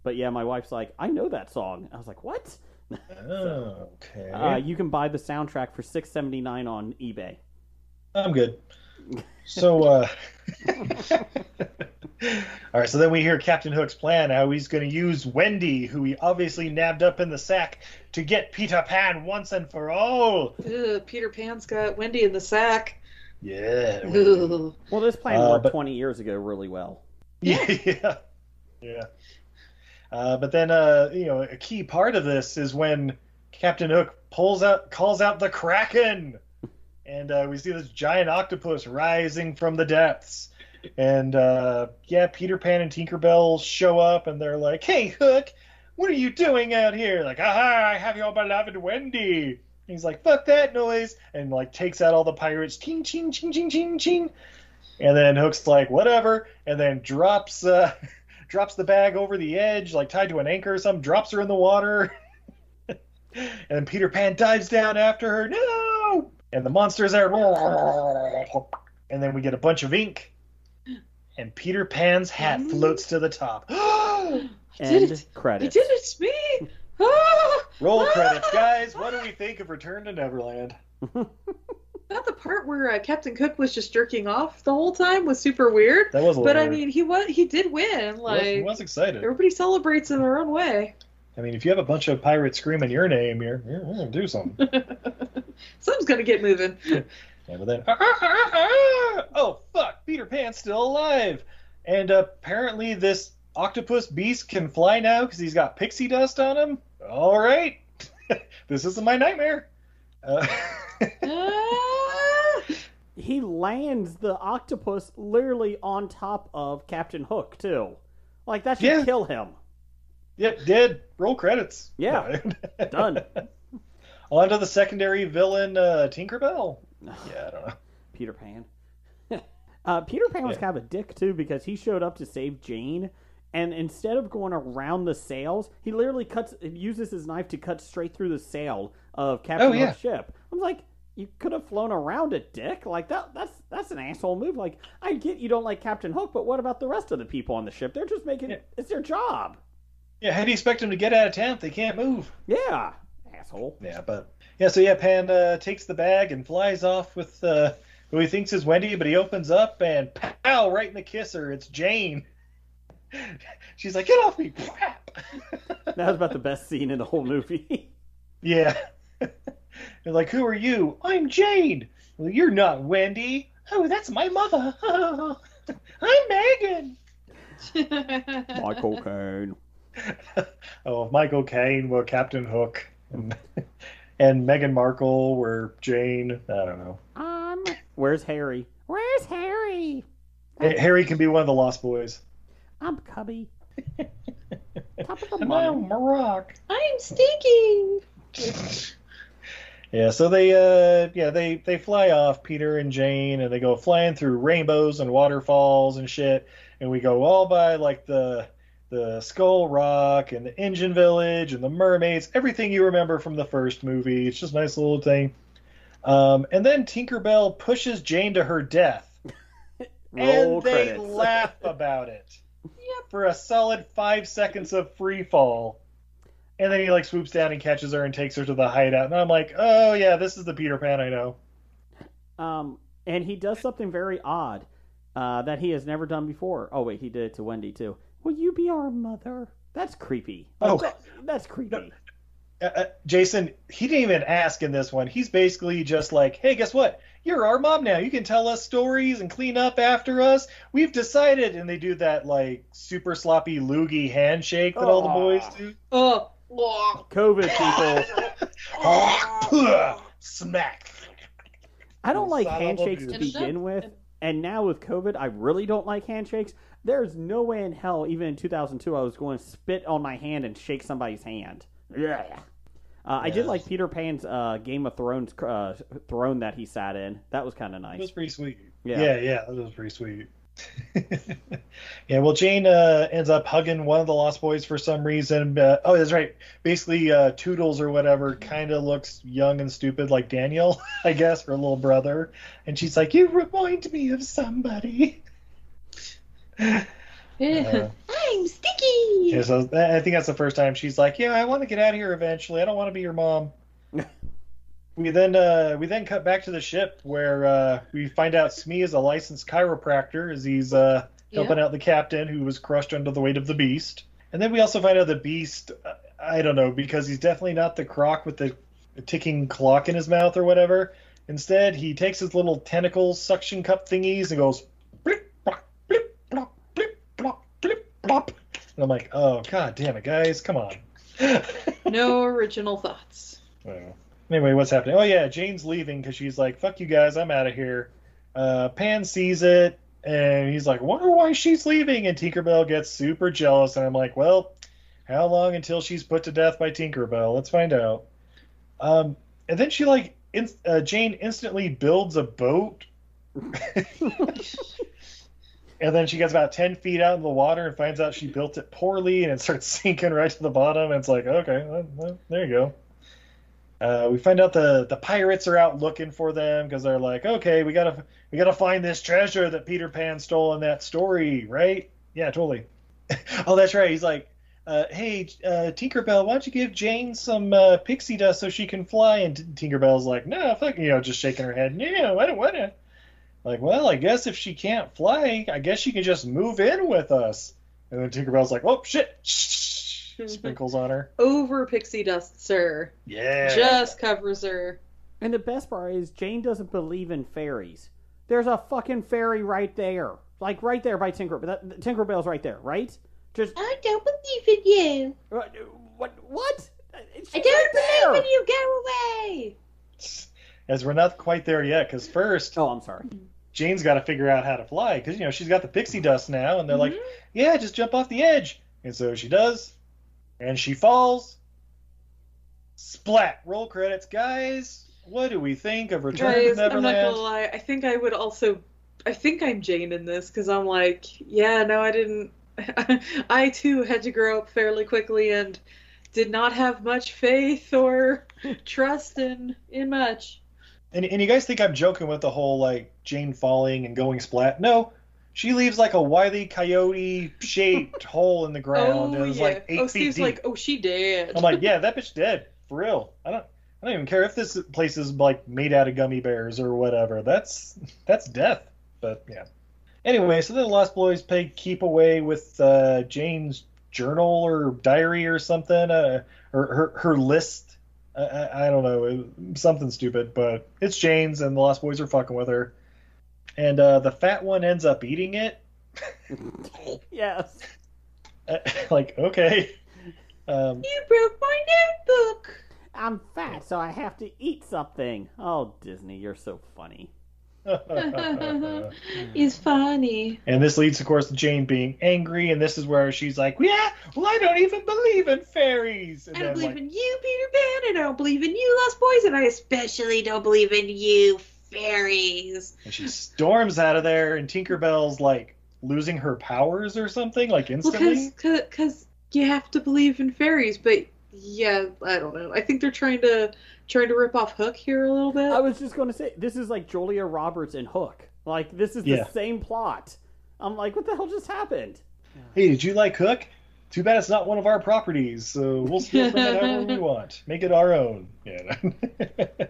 But yeah, my wife's like, I know that song. I was like, what? Oh, okay. Uh, you can buy the soundtrack for 6.79 on eBay. I'm good. So, uh, all right. So then we hear Captain Hook's plan. How he's going to use Wendy, who he obviously nabbed up in the sack, to get Peter Pan once and for all. Ugh, Peter Pan's got Wendy in the sack. Yeah. Ugh. Well, this plan Uh, worked but- 20 years ago really well. Yeah, yeah, yeah. Uh, but then, uh, you know, a key part of this is when Captain Hook pulls out, calls out the Kraken, and uh, we see this giant octopus rising from the depths. And uh, yeah, Peter Pan and Tinkerbell show up, and they're like, "Hey, Hook, what are you doing out here?" Like, "Aha, I have your beloved Wendy." And Wendy. he's like, "Fuck that noise!" and like takes out all the pirates. Ching, ching, ching, ching, ching, ching. And then Hook's like, whatever, and then drops uh, drops the bag over the edge, like tied to an anchor or something, drops her in the water. and then Peter Pan dives down after her. No! And the monster's there. And then we get a bunch of ink. And Peter Pan's hat floats to the top. I did End it. I credits. did it. It's me. Ah! Roll Ah! credits, guys. What do we think of Return to Neverland? Not the part where uh, Captain Cook was just jerking off the whole time was super weird. That was a But little I mean, he was he did win. He was- he Like was excited. everybody celebrates in their own way. I mean, if you have a bunch of pirates screaming your name, you're, you're, you're gonna do something. Something's gonna get moving. Yeah, but then, "Ah, ah, ah, ah! oh fuck, Peter Pan's still alive, and apparently this octopus beast can fly now because he's got pixie dust on him. All right, this isn't my nightmare. Uh, Ah! He lands the octopus literally on top of Captain Hook too. Like that should Yeah. kill him. Yep, did roll credits. Yeah. Done. On to the secondary villain, uh, Tinkerbell. Yeah, I don't know. Peter Pan. uh, Peter Pan was Yeah. kind of a dick too because he showed up to save Jane, and instead of going around the sails, he literally cuts uses his knife to cut straight through the sail of Captain Oh, yeah. Hook's ship. I'm like, you could have flown around it, Dick. Like that. That's that's an asshole move. Like I get you don't like Captain Hook, but what about the rest of the people on the ship? They're just making Yeah. it's their job. Yeah, how do you expect them to get out of town if they can't move? Yeah, asshole. Yeah, but yeah, so yeah, Pan uh, takes the bag and flies off with uh, who he thinks is Wendy, but he opens up and pow, right in the kisser, it's Jane. She's like, "Get off me!" Crap. That was about the best scene in the whole movie. yeah. They're like, "Who are you?" I'm Jane. Well, you're not Wendy. Oh, that's my mother. I'm Megan. Michael Caine. oh, Michael Caine were Captain Hook, and, and Meghan Markle were Jane. I don't know. Um, where's Harry? Where's Harry? Ha- Harry can be one of the Lost Boys. I'm Cubby. Top of the And morning. I'm Maroc. I'm stinking. Yeah, so they uh yeah, they they fly off Peter and Jane and they go flying through rainbows and waterfalls and shit and we go all by like the the Skull Rock and the Engine Village and the mermaids, everything you remember from the first movie. It's just a nice little thing. Um, and then Tinkerbell pushes Jane to her death. Roll and they laugh about it. For a solid five seconds of free fall. And then he like swoops down and catches her and takes her to the hideout. And I'm like, oh yeah, this is the Peter Pan I know. Um, and he does something very odd uh, that he has never done before. Oh wait, he did it to Wendy too. Will you be our mother? That's creepy. Like, Oh. that- that's creepy. Uh, uh, Jason, he didn't even ask in this one. He's basically just like, hey, guess what? You're our mom now. You can tell us stories and clean up after us. We've decided. And they do that like super sloppy loogie handshake that all the boys do. Oh, oh. COVID people. Smack. I don't like Son of a handshakes to begin with, and now with COVID, I really don't like handshakes. There's no way in hell, even in 2002, I was going to spit on my hand and shake somebody's hand. Yeah. Uh, I did like Peter Pan's uh, Game of Thrones uh, throne that he sat in. That was kind of That nice. was pretty sweet. Yeah. Yeah, yeah, that was pretty sweet. yeah, well, Jane uh, ends up hugging one of the Lost Boys for some reason. Uh, oh, that's right. Basically, uh, Toodles or whatever kind of looks young and stupid like Daniel, I guess, her little brother. And she's like, You remind me of somebody. Uh, I'm sticky. yeah, so I think that's the first time she's like, "Yeah, I want to get out of here eventually. I don't want to be your mom." we then uh, we then cut back to the ship where uh, we find out Smee is a licensed chiropractor as he's uh, helping out the captain who was crushed under the weight of the beast. And then we also find out the beast. uh, I don't know because he's definitely not the croc with the ticking clock in his mouth or whatever. Instead, he takes his little tentacle suction cup thingies and goes blip blop. And I'm like, oh god damn it, guys, come on. No original thoughts. Well, anyway, what's happening? Oh yeah, Jane's leaving because she's like, "Fuck you guys, I'm out of here." Uh, Pan sees it and he's like, "Wonder why she's leaving?" And Tinkerbell gets super jealous, and I'm like, "Well, how long until she's put to death by Tinkerbell? Let's find out." Um, and then she like, in, uh, Jane instantly builds a boat. And then she gets about 10 feet out in the water and finds out she built it poorly and it starts sinking right to the bottom. And it's like, okay, well, well, there you go. Uh, we find out the, the pirates are out looking for them because they're like, okay, we gotta we gotta find this treasure that Peter Pan stole in that story, right? Yeah, totally. oh, that's right. He's like, uh, hey, uh, Tinkerbell, why don't you give Jane some uh, pixie dust so she can fly? And Tinkerbell's like, no, fuck, you know, just shaking her head. No, I don't want to. Like, well, I guess if she can't fly, I guess she can just move in with us. And then Tinkerbell's like, oh, shit. Sprinkles on her. Over pixie dust, sir. Yeah. Just covers her. And the best part is Jane doesn't believe in fairies. There's a fucking fairy right there, like right there by Tinkerbell. That, Tinkerbell's right there, right? Just I don't believe in you. Uh, what? What? what? I don't there. believe in you. Go away. As we're not quite there yet, because first Oh, I'm sorry. Mm-hmm. Jane's got to figure out how to fly, because you know she's got the pixie dust now, and they're like, mm-hmm. "Yeah, just jump off the edge." And so she does, and she falls. Splat. Roll credits, guys. What do we think of Return Guys, to I'm not gonna lie. I think I would also. I think I'm Jane in this because I'm like, yeah, no, I didn't. I too had to grow up fairly quickly and did not have much faith or trust in in much. And, and you guys think I'm joking with the whole like Jane falling and going splat? No, she leaves like a wily coyote shaped hole in the ground oh and yeah. like eight oh, feet Steve's deep. like, oh, she dead. I'm like, yeah, that bitch dead for real. I don't, I don't even care if this place is like made out of gummy bears or whatever. That's that's death. But yeah. Anyway, so then the Lost Boys play keep away with uh, Jane's journal or diary or something, uh, or her her list. I, I, I don't know, something stupid, but it's Jane's, and the Lost Boys are fucking with her. And uh, the fat one ends up eating it. Yes. like, okay. Um, you broke my notebook. I'm fat, so I have to eat something. Oh, Disney, you're so funny. He's funny. And this leads, of course, to Jane being angry, and this is where she's like, "Yeah, well, I don't even believe in fairies." And I don't believe like, in you, Peter Pan. And I don't believe in you, Lost Boys, and I especially don't believe in you, fairies. and she storms out of there, and Tinkerbell's like losing her powers or something, like instantly. Because because you have to believe in fairies, but yeah, I don't know. I think they're trying to trying to rip off Hook here a little bit. I was just going to say, this is like Julia Roberts and Hook. Like, this is the Yeah. same plot. I'm like, what the hell just happened? hey, did you like Hook? Too bad it's not one of our properties, so we'll steal from it however we want. Make it our own. Yeah.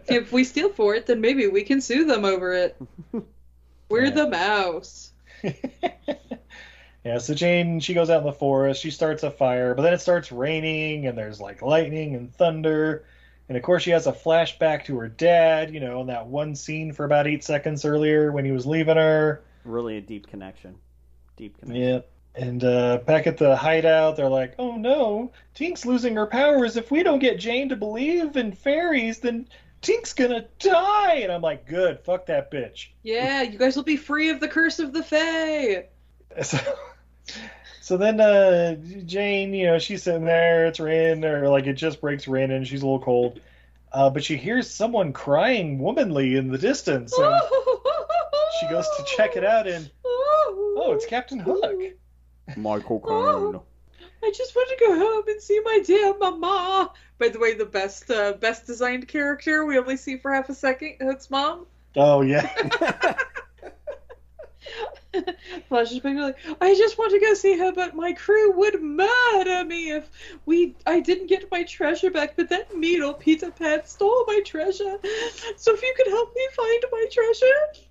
if we steal for it, then maybe we can sue them over it. We're Yeah. the mouse. Yeah, so Jane, she goes out in the forest, she starts a fire, but then it starts raining, and there's like lightning and thunder. And of course, she has a flashback to her dad, you know, in that one scene for about eight seconds earlier when he was leaving her. Really a deep connection. Deep connection. Yep. And uh, back at the hideout, they're like, oh no, Tink's losing her powers. If we don't get Jane to believe in fairies, then Tink's gonna die. And I'm like, good, fuck that bitch. Yeah, you guys will be free of the curse of the Fae. So, so then uh, Jane, you know, she's sitting there. It's raining, or like it just breaks raining. She's a little cold, uh, but she hears someone crying womanly in the distance, and she goes to check it out. And oh, it's Captain Hook. Michael Caine. I just want to go home and see my dear mama. By the way, the best uh, best designed character we only see for half a second. Hook's mom. Oh yeah, Flash is being like, I just want to go see her, but my crew would murder me if we I didn't get my treasure back. But that mean old Peter Pan stole my treasure. So if you could help me find my treasure,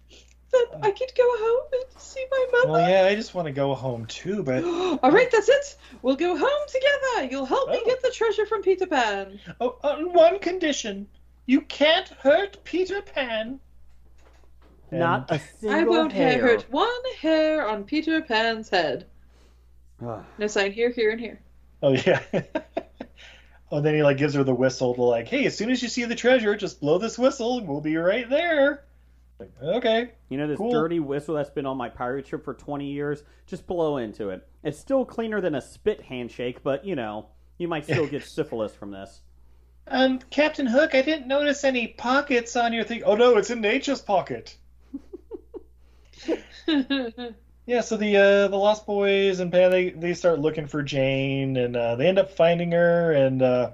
then I could go home and see my mama. well yeah. I just want to go home too, but All right, that's it. We'll go home together. You'll help me Oh. get the treasure from Peter Pan. oh, on one condition: you can't hurt Peter Pan. Not a single I won't hair. hurt one hair on Peter Pan's head. Ugh. No sign here, here, and here. Oh yeah. oh, and then he like gives her the whistle to like, hey, as soon as you see the treasure, just blow this whistle and we'll be right there. Like, okay. You know this Cool. dirty whistle that's been on my pirate ship for 20 years? Just blow into it. It's still cleaner than a spit handshake, but you know, you might still get syphilis from this. Um, Captain Hook, I didn't notice any pockets on your thing. Oh no, it's in Nature's pocket. Yeah, so the uh, the Lost Boys and Pan they, they start looking for Jane and uh, they end up finding her and uh,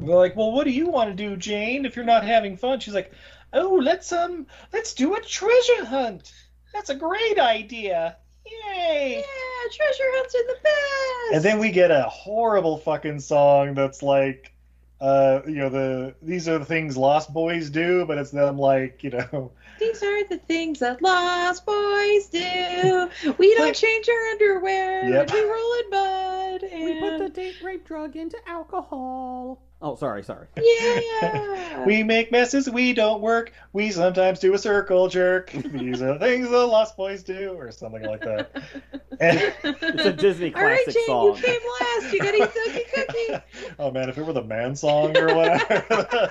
they're like, well, what do you want to do, Jane? If you're not having fun, she's like, oh, let's um let's do a treasure hunt. That's a great idea. Yay! yeah, treasure hunts are the best. And then we get a horrible fucking song that's like uh, you know, the these are the things Lost Boys do, but it's them like, you know, These are the things that lost boys do. We don't Like- change our underwear. Yep. And we roll in mud. And... We put the date rape drug into alcohol. Oh, sorry, sorry. Yeah. we make messes, we don't work, we sometimes do a circle jerk. These are things the Lost Boys do, or something like that. And, It's a Disney classic All right, classic Jane, song. you came last. You gotta eat cookie cookie. oh man, if it were the man song or whatever.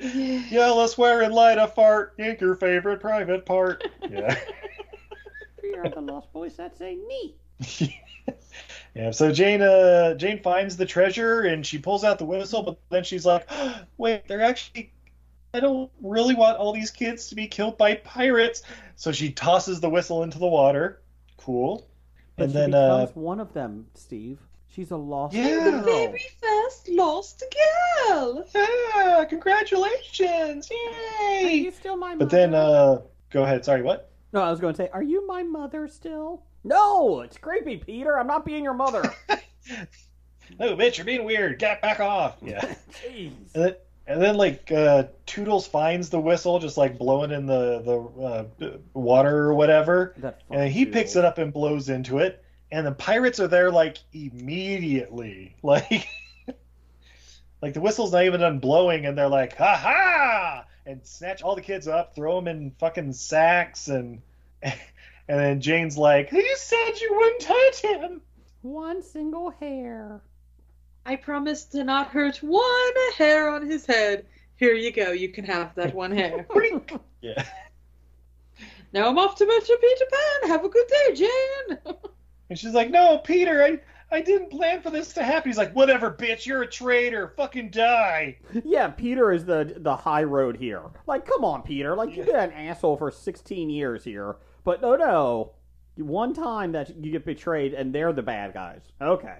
Yellow swear and light a fart. Yank your favorite private part. Yeah. We are the Lost Boys that say neat. Yeah. So Jane, uh, Jane finds the treasure and she pulls out the whistle, but then she's like, "Wait, they're actually. I don't really want all these kids to be killed by pirates." So she tosses the whistle into the water. Cool. But and she then, uh, becomes one of them, Steve. She's a lost Yeah. girl. The very first lost girl. yeah, congratulations! Yay! Are Yay! you still my mother? But then, uh, go ahead. Sorry, what? No, I was going to say, are you my mother still? No, it's creepy, Peter. I'm not being your mother. Oh, bitch, you're being weird. Get back off. Yeah. Jeez. And then, and then like uh, Toodles finds the whistle, just like blowing in the the uh, water or whatever, and he picks it up and blows into it. And the pirates are there like immediately, like like the whistle's not even done blowing, and they're like, ha ha, and snatch all the kids up, throw them in fucking sacks, and and then Jane's like, you said you wouldn't touch him. One single hair. I promise to not hurt one hair on his head. Here you go. You can have that one hair. Brink. yeah. now I'm off to Metro Peter Pan. Have a good day, Jane. And she's like, "No, Peter, I I didn't plan for this to happen." He's like, "Whatever, bitch. You're a traitor. Fucking die." Yeah, Peter is the the high road here. Like, come on, Peter. Like, you've been an asshole for 16 years here. But no, no. One time that you get betrayed and they're the bad guys. Okay.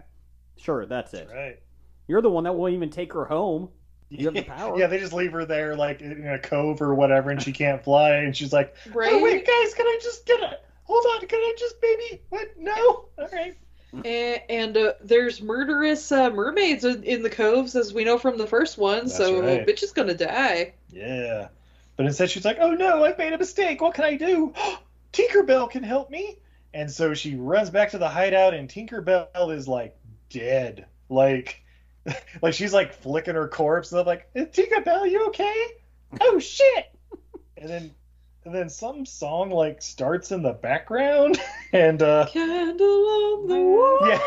Sure, that's it. Right. You're the one that won't even take her home. You have the power. Yeah, they just leave her there, like in a cove or whatever, and she can't fly. And she's like, Right? "Oh wait, guys, can I just get a hold on? Can I just maybe what? No, all right." and and uh, there's murderous uh, mermaids in, in the coves, as we know from the first one. That's so right. bitch is gonna die. Yeah, but instead she's like, "Oh no, I've made a mistake. What can I do? Tinkerbell can help me." And so she runs back to the hideout, and Tinkerbell is like dead, like, like she's like flicking her corpse, and I'm like, "Tinkerbell, you okay? Oh shit!" and then, and then some song like starts in the background, and uh, Candle on the wall. Yeah.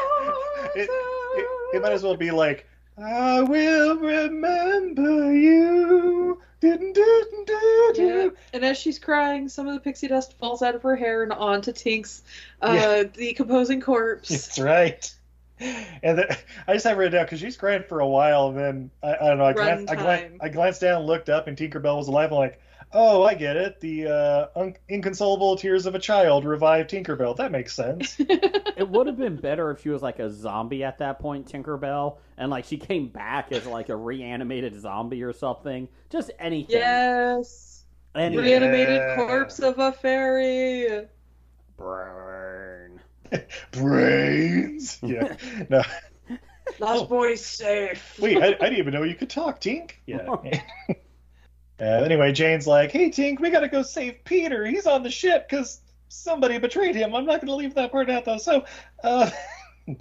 It- it, it might as well be like, "I will remember you." Didn't do do Yeah. And as she's crying, some of the pixie dust falls out of her hair and onto Tink's uh, Yeah. decomposing corpse. That's right. And then, I just have it written down because she's crying for a while, and then I, I don't know. I glanced, I, glanced, I glanced down, looked up, and Tinkerbell was alive. I'm like, oh, I get it. The uh, un- inconsolable tears of a child revived Tinkerbell. That makes sense. It would have been better if she was like a zombie at that point, Tinkerbell, and like she came back as like a reanimated zombie or something. Just anything. yes. Anything. Reanimated Yeah. corpse of a fairy. Burn. Brains. Yeah. No. Lost Oh. boy's safe. Wait, I, I didn't even know you could talk, Tink. Yeah. Uh, anyway, Jane's like, "Hey, Tink, we gotta go save Peter. He's on the ship because somebody betrayed him. I'm not gonna leave that part out though." So, uh, and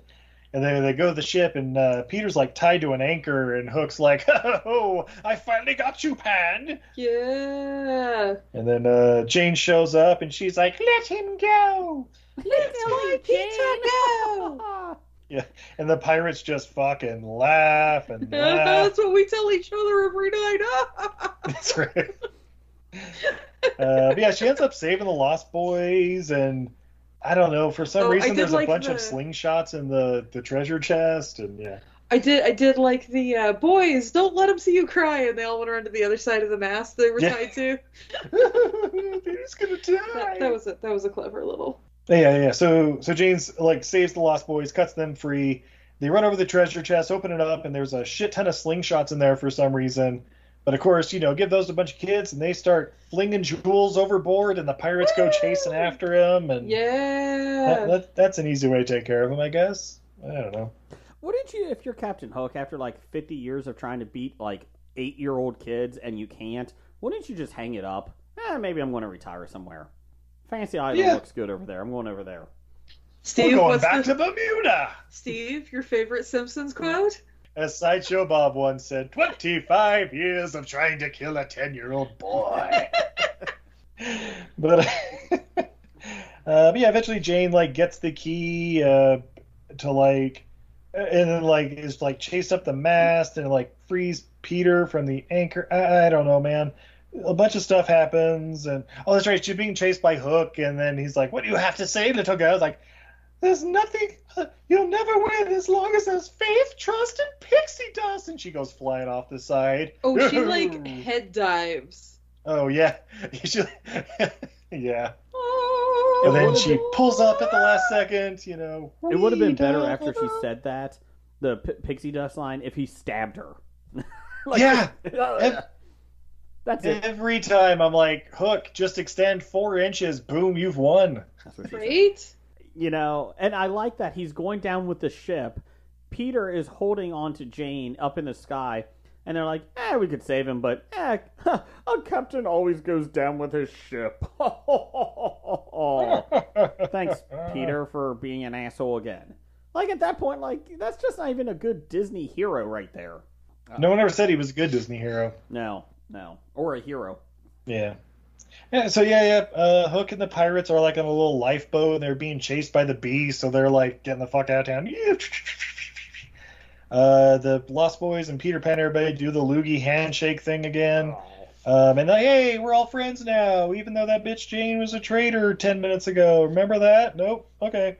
then they go to the ship, and uh, Peter's like tied to an anchor, and Hook's like, "Oh, I finally got you, Pan." Yeah. And then uh, Jane shows up, and she's like, "Let him go." Let my Peter go. Yeah, and the pirates just fucking laugh and laugh. That's what we tell each other every night. That's right. Uh, but yeah, she ends up saving the Lost Boys, and I don't know for some Oh, reason there's like a bunch the- of slingshots in the the treasure chest, and yeah, I did. I did like the uh, boys. Don't let them see you cry, and they all went around to the other side of the mast they were Yeah. tied to. they're just gonna die. That, that was a that was a clever little. Yeah, yeah. So so Jane's like saves the Lost Boys, cuts them free. They run over the treasure chest, open it up, and there's a shit ton of slingshots in there for some reason. But of course, you know, give those to a bunch of kids, and they start flinging jewels overboard, and the pirates go chasing after him, and Yeah. that, that, that's an easy way to take care of them, I guess. I don't know. Wouldn't you, if you're Captain Hook, after like 50 years of trying to beat like eight year old kids and you can't, wouldn't you just hang it up? Eh, maybe I'm going to retire somewhere. Fancy Island Yeah. looks good over there. I'm going over there. Steve, We're going what's back the, to Bermuda. Steve, your favorite Simpsons quote? As Sideshow Bob once said, 25 years of trying to kill a 10 year old boy. but, uh, but yeah, eventually Jane, like, gets the key uh, to, like, and then, like, is, like, chased up the mast and, like, frees Peter from the anchor. I, I don't know, man. A bunch of stuff happens, and oh, that's right. She's being chased by Hook, and then he's like, "What do you have to say, little girl?" I was like, there's nothing. uh, You'll never win as long as there's faith, trust, and pixie dust. And she goes flying off the side. Oh, she like head dives. Oh yeah. She- yeah. Oh. And then she pulls up at the last second. You know. It would have been better after she said that, the P- pixie dust line, if he stabbed her. Like, Yeah. Ev- That's it. Every time I'm like, Hook, just extend four inches. Boom, you've won. That's what she said. Right? you know, and I like that he's going down with the ship. Peter is holding on to Jane up in the sky, and they're like, "Eh, we could save him, but eh, a captain always goes down with his ship." Thanks, Peter, for being an asshole again. Like at that point, like that's just not even a good Disney hero right there. No one ever said he was a good Disney hero. No, no, or a hero. Yeah. Yeah, so yeah, yeah. Uh, Hook and the pirates are like on a little lifeboat, and they're being chased by the beast, so they're like getting the fuck out of town. Uh, the Lost Boys and Peter Pan, everybody do the loogie handshake thing again. Um, and like, hey, we're all friends now, even though that bitch Jane was a traitor ten minutes ago. Remember that? Nope. Okay.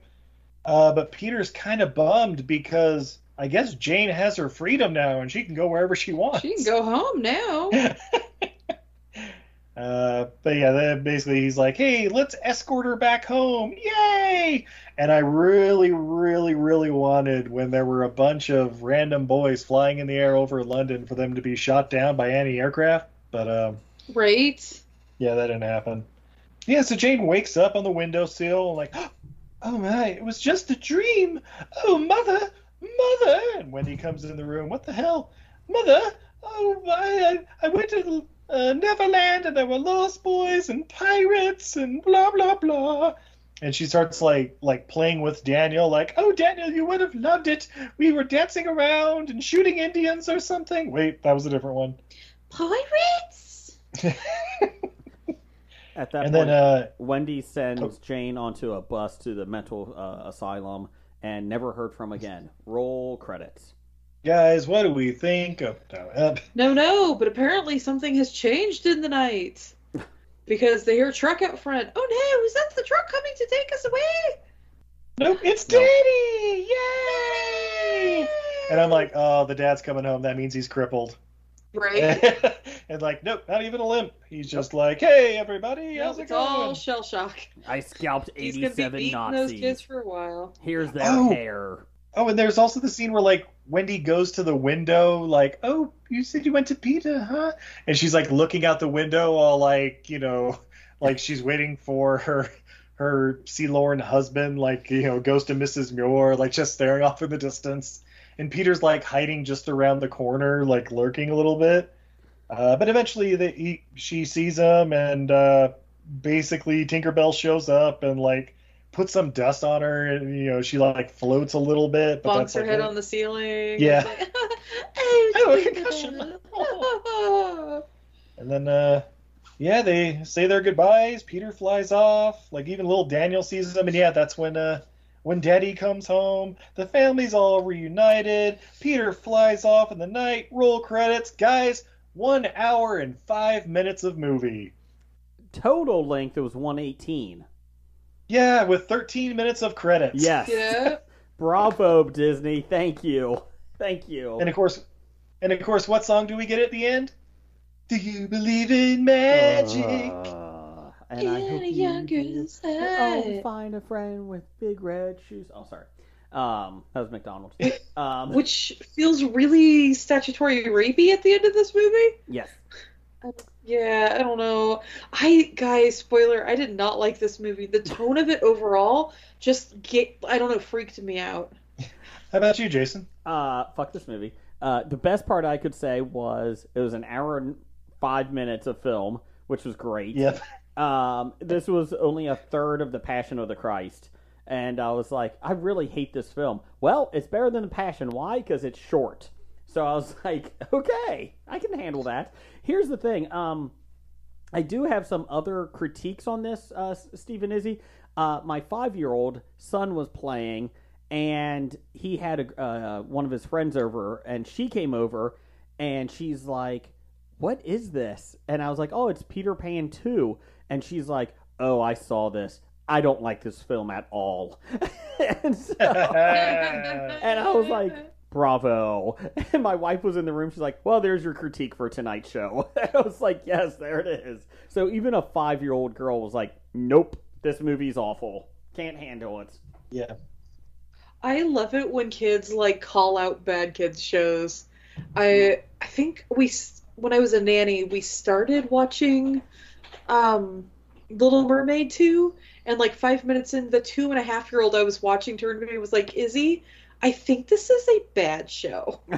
Uh, but Peter's kind of bummed because I guess Jane has her freedom now, and she can go wherever she wants. She can go home now. Uh, but yeah, then basically he's like, "Hey, let's escort her back home, yay!" And I really, really, really wanted when there were a bunch of random boys flying in the air over London for them to be shot down by anti-aircraft, but um, Right? yeah, that didn't happen. Yeah, so Jane wakes up on the windowsill, like, "Oh my, it was just a dream! Oh, mother, mother!" And Wendy comes in the room. What the hell, mother? Oh, I, I, I went to uh, Neverland and there were lost boys and pirates and blah blah blah. And she starts like like playing with Daniel, like, "Oh, Daniel, you would have loved it. We were dancing around and shooting Indians or something." Wait, that was a different one. Pirates? At that and point, then uh, Wendy sends Jane onto a bus to the mental uh, asylum and never heard from again. Roll credits. guys, what do we think of? no, No, no, but apparently something has changed in the night. Because they hear a truck out front. Oh no, is that the truck coming to take us away? Nope, it's No. Daddy! Yay! And I'm like, oh, the dad's coming home. That means he's crippled. Right? and like, nope, not even a limp. He's just like, hey, everybody, Nope, how's it it's all shell shock. I scalped eighty-seven He's gonna be 87 beating Nazis. those kids for a while. Here's their Oh. hair. Oh, and there's also the scene where like Wendy goes to the window, like, oh, you said you went to Peter, huh? And she's like looking out the window, all like, you know, like she's waiting for her her Sea Lorn husband, like you know, Ghost of Mrs. Muir, like just staring off in the distance. And Peter's like hiding just around the corner, like lurking a little bit. Uh, but eventually, he, she sees him, and uh, basically Tinkerbell shows up and like puts some dust on her, and you know she like floats a little bit. But Bonks that's her like, head on the ceiling. Yeah. Like, Oh, concussion. And then, uh, yeah, they say their goodbyes. Peter flies off. Like even little Daniel sees them, and yeah, that's when uh, when Daddy comes home. The family's all reunited. Peter flies off in the night. Roll credits, guys. One hour and five minutes of movie. Total length, it was 118. Yeah, with 13 minutes of credits. Yes. Yeah. Bravo, Disney. Thank you. Thank you. And of course, and of course, what song do we get at the end? Do you believe in magic? Uh, and I hope In a you younger do. side. Oh, find a friend with big red shoes. Oh, sorry. Um, that was McDonald's. Um, Which feels really statutory rapey at the end of this movie. yes. Yeah, I don't know. I guys, spoiler, I did not like this movie. The tone of it overall just get I don't know, freaked me out. How about you, Jason? Uh, fuck this movie. Uh, the best part I could say was it was an hour and five minutes of film, which was great. Yep. Um, this was only a third of the Passion of the Christ, and I was like, I really hate this film. Well, it's better than the Passion. Why? Because it's short. So I was like, okay, I can handle that. Here's the thing. Um, I do have some other critiques on this, uh, Stephen Izzy. Uh, my five-year-old son was playing, and he had a, uh, one of his friends over, and she came over, and she's like, "What is this?" And I was like, "Oh, it's Peter Pan 2." And she's like, "Oh, I saw this. I don't like this film at all." and, so, and I was like, bravo. And my wife was in the room. She's like, well, there's your critique for tonight's show. I was like, yes, there it is. So even a five year old girl was like, nope, this movie's awful. Can't handle it. Yeah. I love it when kids like call out bad kids shows. I I think we when I was a nanny we started watching um Little Mermaid 2 and like five minutes in the two and a half year old I was watching turned to me and was like Izzy I think this is a bad show.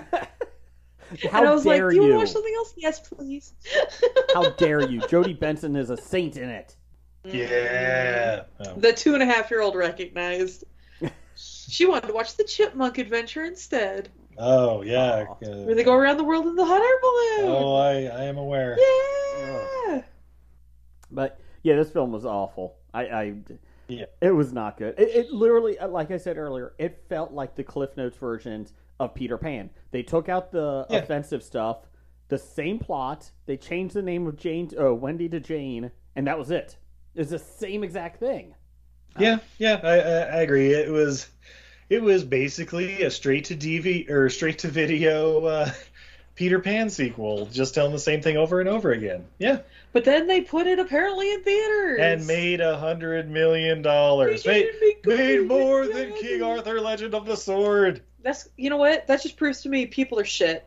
How and I was like, Do you, want to watch something else? Yes, please. How dare you? Jodi Benson is a saint in it. Yeah. Oh. The two and a half year old recognized. She wanted to watch the Chipmunk Adventure instead, Oh, yeah. uh, where they go around the world in the hot air balloon. Oh, I, I am aware. Yeah. But yeah, this film was awful. I, I Yeah. it was not good. It, it literally, uh, like I said earlier, it felt like the Cliff Notes versions of Peter Pan. They took out the Yeah. offensive stuff, the same plot. They changed the name of Jane, uh, Wendy to Jane, and that was it. It's the same exact thing. Yeah, yeah, I, I, I agree. It was, it was basically a straight to DV or straight to video uh, Peter Pan sequel, just telling the same thing over and over again. Yeah, But then they put it apparently in theaters. and made a hundred million dollars. Made, didn't make a made more than. King Arthur: Legend of the Sword. That's you know what? That just proves to me people are shit.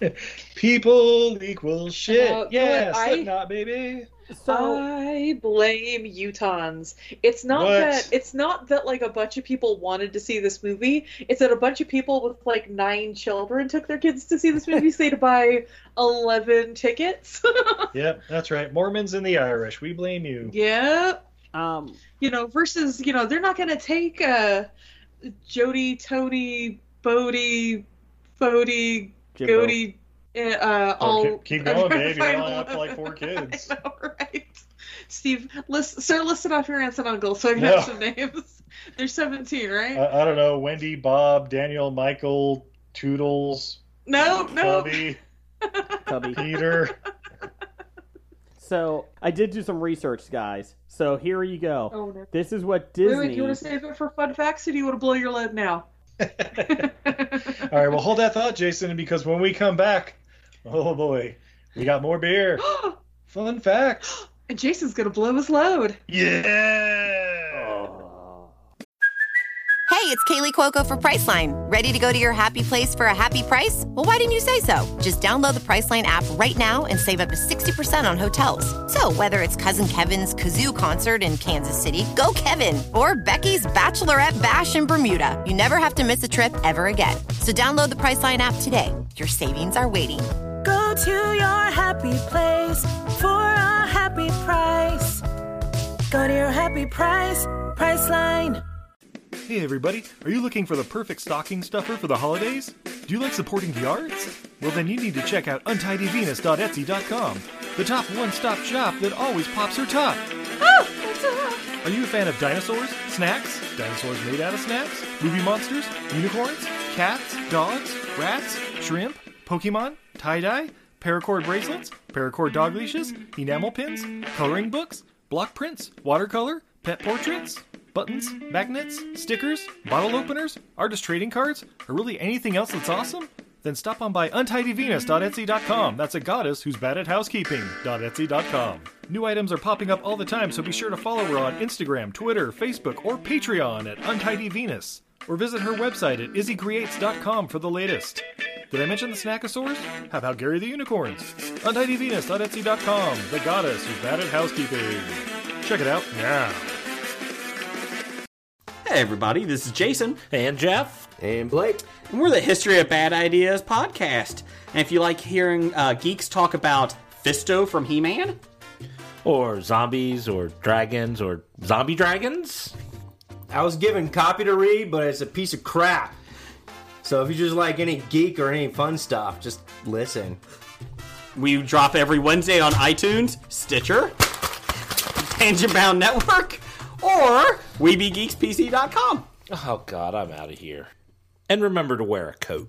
People equal shit. Uh, you know yeah, what, I- Slipknot, baby. So I blame Utahns. It's not What? that it's not that like a bunch of people wanted to see this movie. It's that a bunch of people with like nine children took their kids to see this movie, say to buy eleven tickets. Yep, that's right. Mormons and the Irish. We blame you. Yep. um, You know, versus, you know, they're not gonna take uh Jody, Tony, Bodie, Bodie, Jimbo. Goaty, uh, Oh, all. keep- keep going, babe. You I only have, love like, four kids. I know, right? Steve, list, sir, listen off your aunts and uncles so I can No. have some names. They're 17, right? I, I don't know. Wendy, Bob, Daniel, Michael, Toodles, no, no. Cubby, Cubby. Peter. So I did do some research, guys. So here you go. Oh, no. This is what Disney. wait, do you want to save it for fun facts or do you want to blow your lid now? All right, well, hold that thought, Jason, because when we come back, oh boy, we got more beer. Fun facts. and Jason's going to blow his load. Yeah. Hey, it's Kaley Cuoco for Priceline. Ready to go to your happy place for a happy price? Well, why didn't you say so? Just download the Priceline app right now and save up to 60% on hotels. So, whether it's Cousin Kevin's Kazoo concert in Kansas City, go Kevin, or Becky's Bachelorette Bash in Bermuda, you never have to miss a trip ever again. So, download the Priceline app today. Your savings are waiting. Go to your happy place for a happy price. Go to your happy price, Priceline. Hey everybody, are you looking for the perfect stocking stuffer for the holidays? Do you like supporting the arts? Well then you need to check out untidyvenus.etsy.com, the top one-stop shop that always pops her top. Are you a fan of dinosaurs, snacks, dinosaurs made out of snacks, movie monsters, unicorns, cats, dogs, rats, shrimp, Pokemon, tie-dye, paracord bracelets, paracord dog leashes, enamel pins, coloring books, block prints, watercolor, pet portraits, buttons, magnets, stickers, bottle openers, artist trading cards, or really anything else that's awesome? Then stop on by untidyvenus.etsy.com. That's a goddess who's bad at housekeeping.etsy.com. New items are popping up all the time, so be sure to follow her on Instagram, Twitter, Facebook, or Patreon at untidyvenus. Or visit her website at izzycreates.com for the latest. Did I mention the Snackosaurs? How about Gary the Unicorns? Untidyvenus.etsy.com, the goddess who's bad at housekeeping. Check it out now. Hey everybody. This is Jason. And Jeff. And Blake. And we're the History of Bad Ideas podcast. And if you like hearing uh, geeks talk about Fisto from He Man, Or zombies, or dragons, or zombie dragons. I was given copy to read, but it's a piece of crap. So if you just like any geek or any fun stuff, just listen. we drop every Wednesday on iTunes, Stitcher, Tangent Bound Network, or WeBeGeeksPC.com. Oh god, I'm out of here. And remember to wear a coat.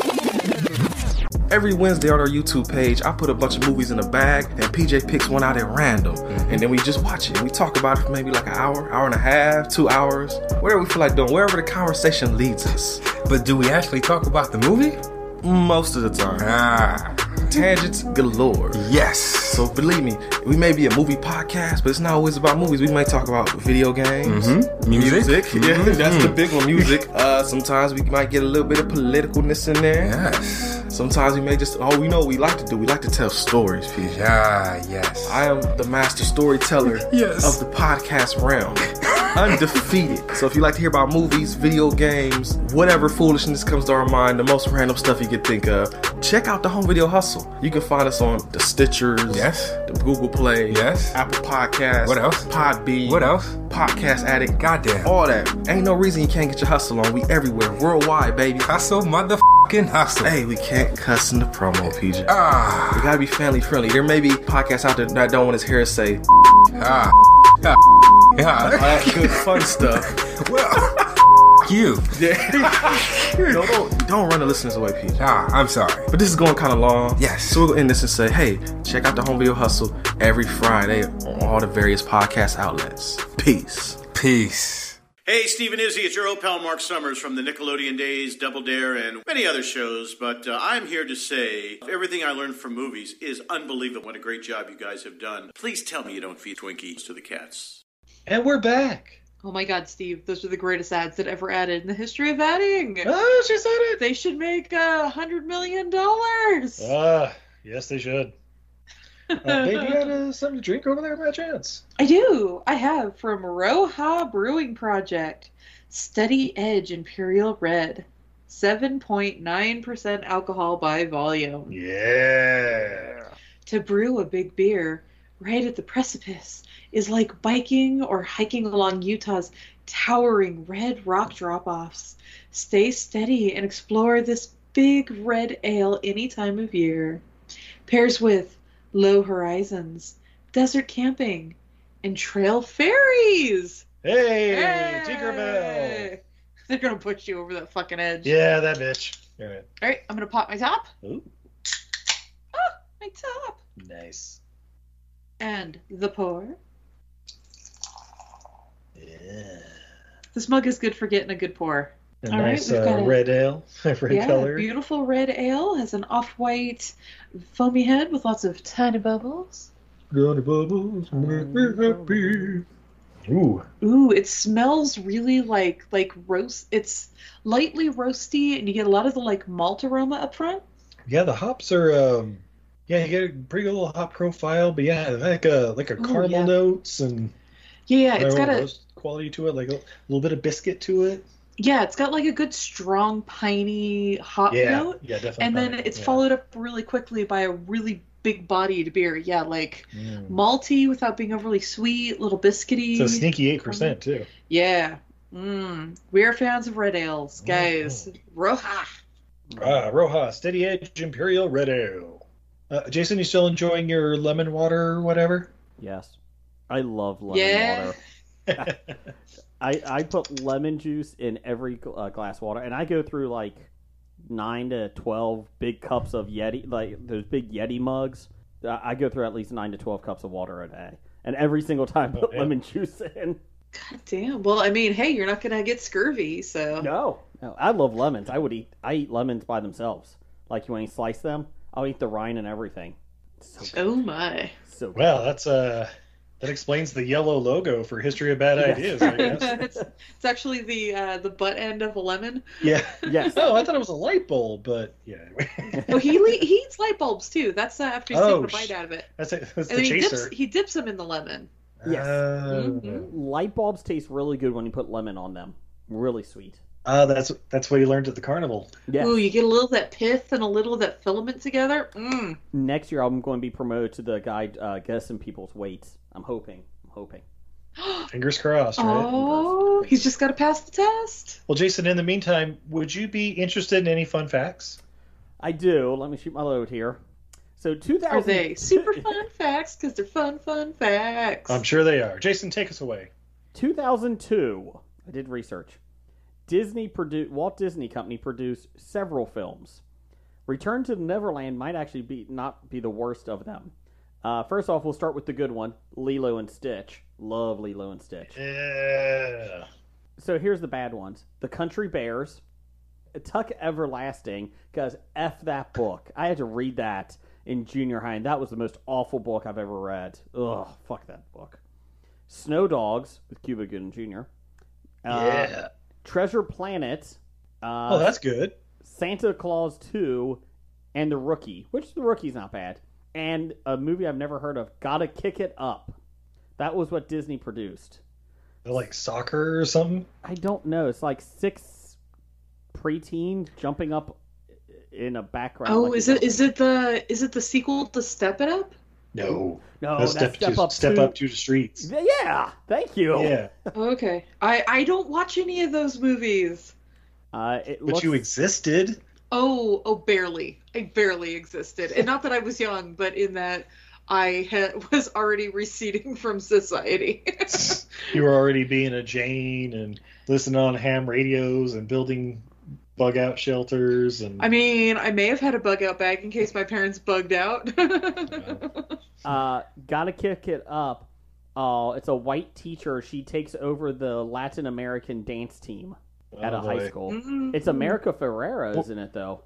Every Wednesday on our YouTube page, I put a bunch of movies in a bag, and PJ picks one out at random. And then we just watch it. We talk about it for maybe like an hour, hour and a half, two hours, whatever we feel like doing, wherever the conversation leads us. But do we actually talk about the movie? Most of the time. Ah. Tangents galore. Yes. So believe me, we may be a movie podcast, but it's not always about movies. We may talk about video games, Mhm. Music. Yeah, Mhm. that's the big one. Music. Uh, sometimes we might get a little bit of politicalness in there. Yes. Sometimes we may just oh, we know what we like to do. We like to tell stories, PJ. Ah, yes. I am the master storyteller Yes. of the podcast realm. Undefeated. So if you like to hear about movies, video games, whatever foolishness comes to our mind, the most random stuff you could think of, check out the Home Video Hustle. You can find us on the Stitchers, Yes. the Google Play, Yes. Apple Podcasts, What else? Podbean, What else? Podcast Addict, Goddamn. all that. Ain't no reason you can't get your hustle on. We everywhere, worldwide, baby. Hustle, motherfucking hustle. Hey, we can't cuss in the promo, PJ. Ah. We gotta be family friendly. There may be podcasts out there that don't want his hair say Ah. Ah. all that good fun stuff. Well, you. no, don't, don't run the listeners away, PJ. Ah, I'm sorry. But this is going kind of long. Yes. So we'll end this and say, hey, check out the Home Video Hustle every Friday on all the various podcast outlets. Peace. Peace. Hey, Stephen Izzy, it's your old pal Mark Summers from the Nickelodeon Days, Double Dare, and many other shows. But uh, I'm here to say everything I learned from movies is unbelievable. What a great job you guys have done. Please tell me you don't feed Twinkies to the cats. And we're back. Oh my god, Steve, those are the greatest ads that ever added in the history of adding. Oh, she said it. They should make a hundred million dollars. Ah, yes, they should. Uh, babe, you got uh, something to drink over there by chance? I do. I have from Roha Brewing Project, Steady Edge Imperial Red, seven point nine percent alcohol by volume. Yeah. To brew a big beer right at the precipice is like biking or hiking along Utah's towering red rock drop offs. Stay steady and explore this big red ale any time of year. Pairs with low horizons, desert camping, and trail fairies. Hey, Hey! Tinkerbell. They're gonna push you over that fucking edge. Yeah, that bitch. All right. All right, I'm gonna pop my top. Ooh, Ah, my top. nice. And the pour. Yeah. This mug is good for getting a good pour. A All right, nice we've uh, got a- red ale, red yeah, color. beautiful red ale has an off-white foamy head with lots of tiny bubbles. Johnny Bubbles, make me happy. Ooh, Ooh, it smells really like like roast. It's lightly roasty, and you get a lot of the like malt aroma up front. yeah, the hops are. um Yeah, you get a pretty good little hop profile, but yeah, like a like a Ooh, caramel yeah. notes and Yeah, it's got a roast quality to it, like a little bit of biscuit to it. Yeah, it's got like a good strong piney hop yeah, note, yeah, definitely. and then it's yeah. followed up really quickly by a really big bodied beer. Yeah, like Mm. malty without being overly sweet, little biscuity. It's a sneaky eight percent too. Yeah. Mm. We're fans of red ales, guys. Roha. Ah, Roha Steady Edge Imperial Red Ale. Uh, Jason, you still enjoying your lemon water or whatever? Yes. I love lemon Yeah. water. I, I put lemon juice in every uh, glass of water, and I go through like nine to twelve big cups of Yeti, like those big Yeti mugs. I I go through at least nine to twelve cups of water a day, and every single time put damn. lemon juice in. God damn. Well, I mean, hey, you're not gonna get scurvy, so. No, no, I love lemons. I would eat. I eat lemons by themselves. Like when you slice them, I'll eat the rind and everything. So. Oh my. So good. Well, that's uh That explains the yellow logo for History of Bad Yeah. Ideas, I guess. it's, it's actually the uh, the butt end of a lemon. Yeah. Yes. Oh, I thought it was a light bulb, but yeah. Oh, he le- he eats light bulbs too. That's uh, after he's Oh, taken a bite out of it. That's, it. that's and the then he chaser. dips he dips them in the lemon. Yes. Uh, Light bulbs taste really good when you put lemon on them. Really sweet. uh, that's that's what you learned at the carnival. Yes. Ooh, you get a little of that pith and a little of that filament together. Mm. Next year, I'm going to be promoted to the guy uh, guessing people's weights. I'm hoping. I'm hoping. Fingers crossed, right? Oh, he's just got to pass the test. Well, Jason, in the meantime, would you be interested in any fun facts? I do. Let me shoot my load here. So 2000. Are they super fun facts? Because they're fun, fun facts. I'm sure they are. Jason, take us away. 2002. I did research. Disney produced Walt Disney Company produced several films. Return to Neverland might actually be not be the worst of them. Uh, first off, we'll start with the good one, Lilo and Stitch. Love Lilo and Stitch. Yeah. So here's the bad ones: The Country Bears, Tuck Everlasting. Because f that book. I had to read that in junior high, and that was the most awful book I've ever read. Ugh, fuck that book. Snow Dogs with Cuba Gooding Jr. Uh, Yeah. Treasure Planet. Uh, Oh, that's good. Santa Claus 2 and The Rookie, which The Rookie's not bad. And a movie I've never heard of, Gotta Kick It Up. That was what Disney produced. Like soccer or something? I don't know. It's like six preteens jumping up in a background. Oh, like is it is it the is it the sequel to Step It Up? No. No, That's that's step, Step to, Up step to- up to the streets. Yeah, thank you. Yeah. Okay, I I don't watch any of those movies. Uh, it But looks, you existed. Oh, oh, barely. I barely existed, and not that I was young, but in that I ha- was already receding from society. You were already being a Jane and listening on ham radios and building bug out shelters and I mean, I may have had a bug out bag in case my parents bugged out. uh, Gotta Kick It Up. Oh, it's a white teacher. She takes over the Latin American dance team at Oh, a high school. Mm-hmm. It's America Ferrera, isn't it, though?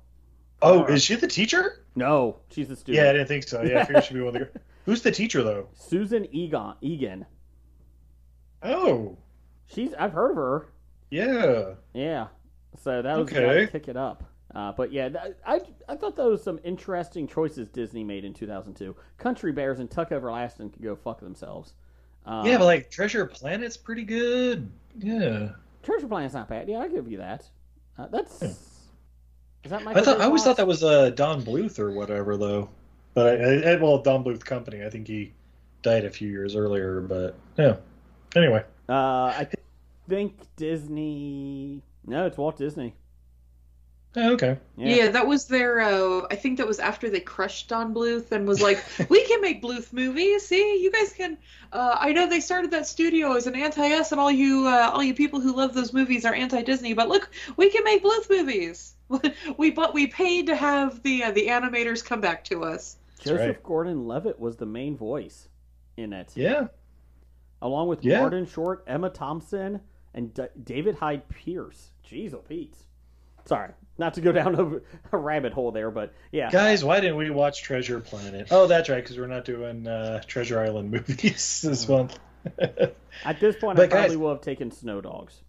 Oh, is she the teacher? No, she's the student. Yeah, I didn't think so. Yeah, I figured she'd be one of the. Who's the teacher though? Susan Egan. Egan. Oh, She's. I've heard of her. yeah. Yeah. So that was Okay. gotta kick it up. Uh, but yeah, that, I I thought those some interesting choices Disney made in 2002. Country Bears and Tuck Everlasting could go fuck themselves. Uh, yeah, but like Treasure Planet's pretty good. Yeah. Treasure Planet's not bad. Yeah, I give you that. Uh, that's. Is that my I thought I always thought that was uh, Don Bluth or whatever though. But I, I, well, Don Bluth Company. I think he died a few years earlier. But yeah. Anyway. Uh, I think Disney. No, it's Walt Disney. Oh, okay. Yeah. that was their. Uh, I think that was after they crushed Don Bluth and was like, "We can make Bluth movies. See, you guys can." Uh, I know they started that studio as an anti-us, and all you, uh, all you people who love those movies are anti-Disney. But look, we can make Bluth movies. we but we paid to have the uh, the animators come back to us. Joseph right. Gordon-Levitt was the main voice in it. Yeah. along with Yeah. Martin Short, Emma Thompson, and D- David Hyde Pierce. Jeez, oh Pete. Sorry, not to go down a, a rabbit hole there, but yeah. Guys, why didn't we watch Treasure Planet? Oh, that's right, because we're not doing uh, Treasure Island movies this month. At this point, I guys- probably will have taken Snow Dogs.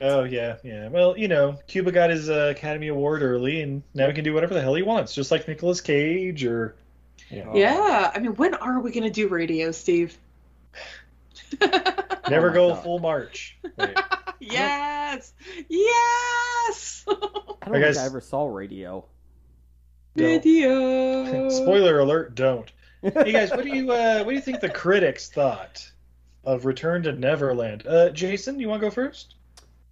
Oh yeah, yeah. Well, you know, Cuba got his uh, Academy Award early, and now he can do whatever the hell he wants, just like Nicolas Cage or. Yeah. Yeah, I mean, when are we gonna do radio, Steve? Never Oh go God. full March. Wait. Yes, yes. I don't Hey, think. I ever saw radio. Video. Spoiler alert! Don't. Hey guys, what do you uh, what do you think the critics thought of Return to Neverland? Uh, Jason, you want to go first?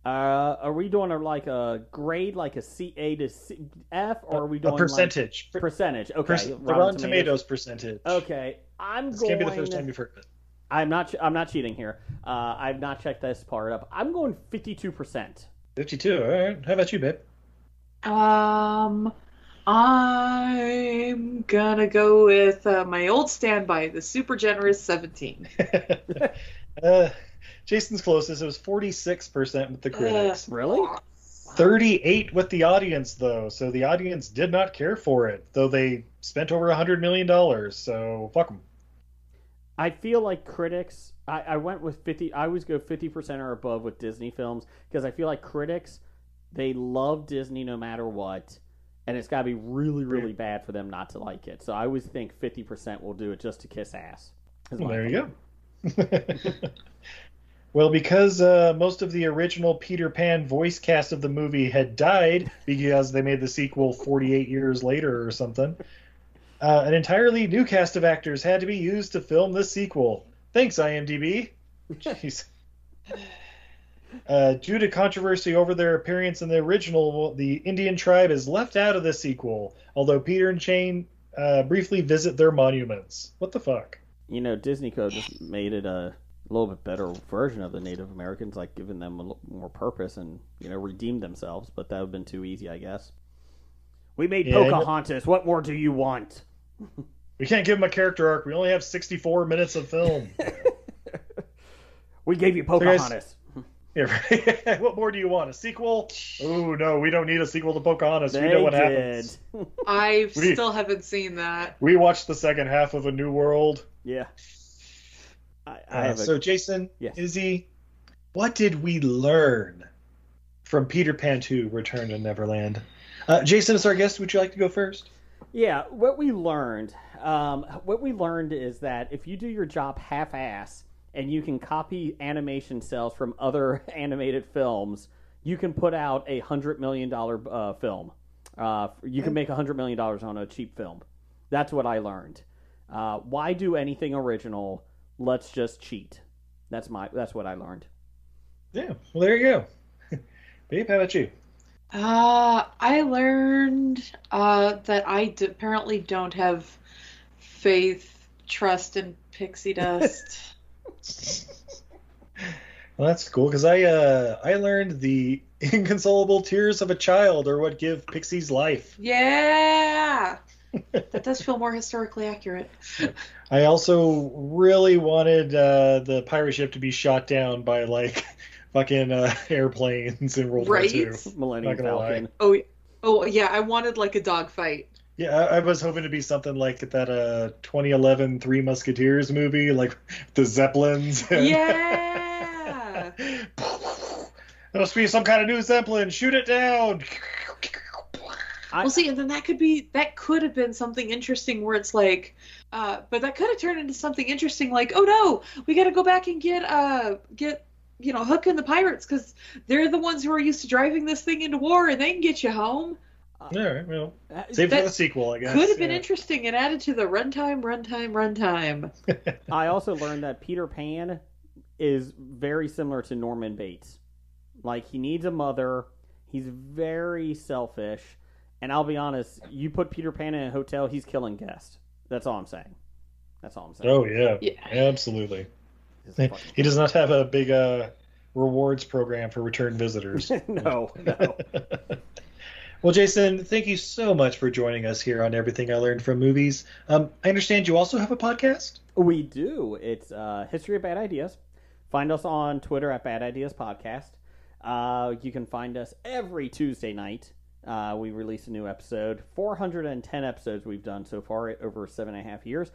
Uh, are we doing a, like a grade, like a C A to C, F, or are we doing a percentage. Like, percentage? Okay, Pers- the Rotten Tomatoes percentage. Okay, I'm This going. can't be the first time you've heard it. I'm not. ch- I'm not cheating here. Uh, I've not checked this part up. I'm going 52 percent. Fifty-two. All right. How about you, babe? Um, I'm gonna go with uh, my old standby, the super generous seventeen. Uh, Jason's closest. It was forty-six percent with the critics. Really? 38 with the audience though so the audience did not care for it though they spent over a hundred million dollars so fuck them I feel like critics. I, I went with fifty. I always go fifty percent or above with Disney films because I feel like critics they love Disney no matter what, and it's got to be really really bad for them not to like it. So I always think fifty percent will do it just to kiss ass. Well, there you go. well, because uh, most of the original Peter Pan voice cast of the movie had died because they made the sequel 48 years later or something, uh, an entirely new cast of actors had to be used to film the sequel. Thanks, IMDb. Jeez. Uh, due to controversy over their appearance in the original, the Indian tribe is left out of the sequel, although Peter and Jane uh, briefly visit their monuments. What the fuck? You know, Disney Code just made it a little bit better version of the Native Americans, like giving them a little more purpose and you know redeemed themselves. But that would have been too easy, I guess. We made Yeah, Pocahontas. What more do you want? We can't give him a character arc. We only have 64 minutes of film. We gave you So guys- yeah, right. what more do you want? A sequel? Oh no, we don't need a sequel to Pocahontas. we know what did. happens. I We- still haven't seen that. We watched the second half of A New World. Yeah. I, I Uh, have a, so Jason, Yes. Izzy, what did we learn from Peter Pan 2: Return to Neverland? Uh, Jason, as our guest, would you like to go first? Yeah, what we learned, um, what we learned is that if you do your job half-ass and you can copy animation cells from other animated films, you can put out a hundred million dollar uh, film. Uh, you can make a hundred million dollars on a cheap film. That's what I learned. Uh, why do anything original? Let's just cheat. That's my. That's what I learned. Yeah. Well, there you go. Babe, how about you? Uh, I learned uh, that I d- apparently don't have faith, trust in pixie dust. Well, that's cool because I uh, I learned the inconsolable tears of a child are what give pixies life. yeah, that does feel more historically accurate. I also really wanted uh, the pirate ship to be shot down by like fucking uh, airplanes in World Right? War II. Millennium Not lie. Falcon. Oh, oh yeah, I wanted like a dogfight. Yeah, I, I was hoping to be something like that uh 2011 Three Musketeers movie, like the Zeppelins. Yeah. there must be some kind of new Zeppelin. Shoot it down. well, see, and then that could be that could have been something interesting where it's like, uh, but that could have turned into something interesting like, oh no, we got to go back and get uh get you know Hook and the pirates because they're the ones who are used to driving this thing into war and they can get you home. All right, well, uh, save for the sequel, I guess. Could have been yeah. interesting and added to the runtime, runtime, runtime. I also learned that Peter Pan is very similar to Norman Bates. Like he needs a mother. He's very selfish, and I'll be honest. You put Peter Pan in a hotel, he's killing guests. That's all I'm saying. That's all I'm saying. Oh yeah, Yeah. absolutely. He does not have a big uh, rewards program for return visitors. no, no. Well, Jason, thank you so much for joining us here on Everything I Learned from Movies. Um, I understand you also have a podcast. We do. It's uh, History of Bad Ideas. Find us on Twitter at Bad Ideas Podcast. Uh, you can find us every Tuesday night. Uh, we release a new episode. 410 episodes we've done so far over seven and a half years.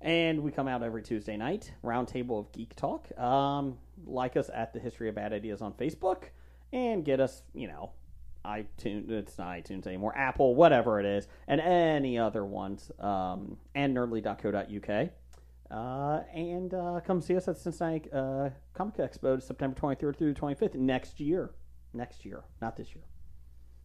And we come out every Tuesday night. Roundtable of Geek Talk. Um, like us at the History of Bad Ideas on Facebook. And get us, you know, iTunes. It's not iTunes anymore. Apple, whatever it is. And any other ones. Um, and nerdly.co.uk. Uh, and uh, come see us at the Cincinnati uh, Comic Expo September 23rd through the 25th next year. Next year, not this year.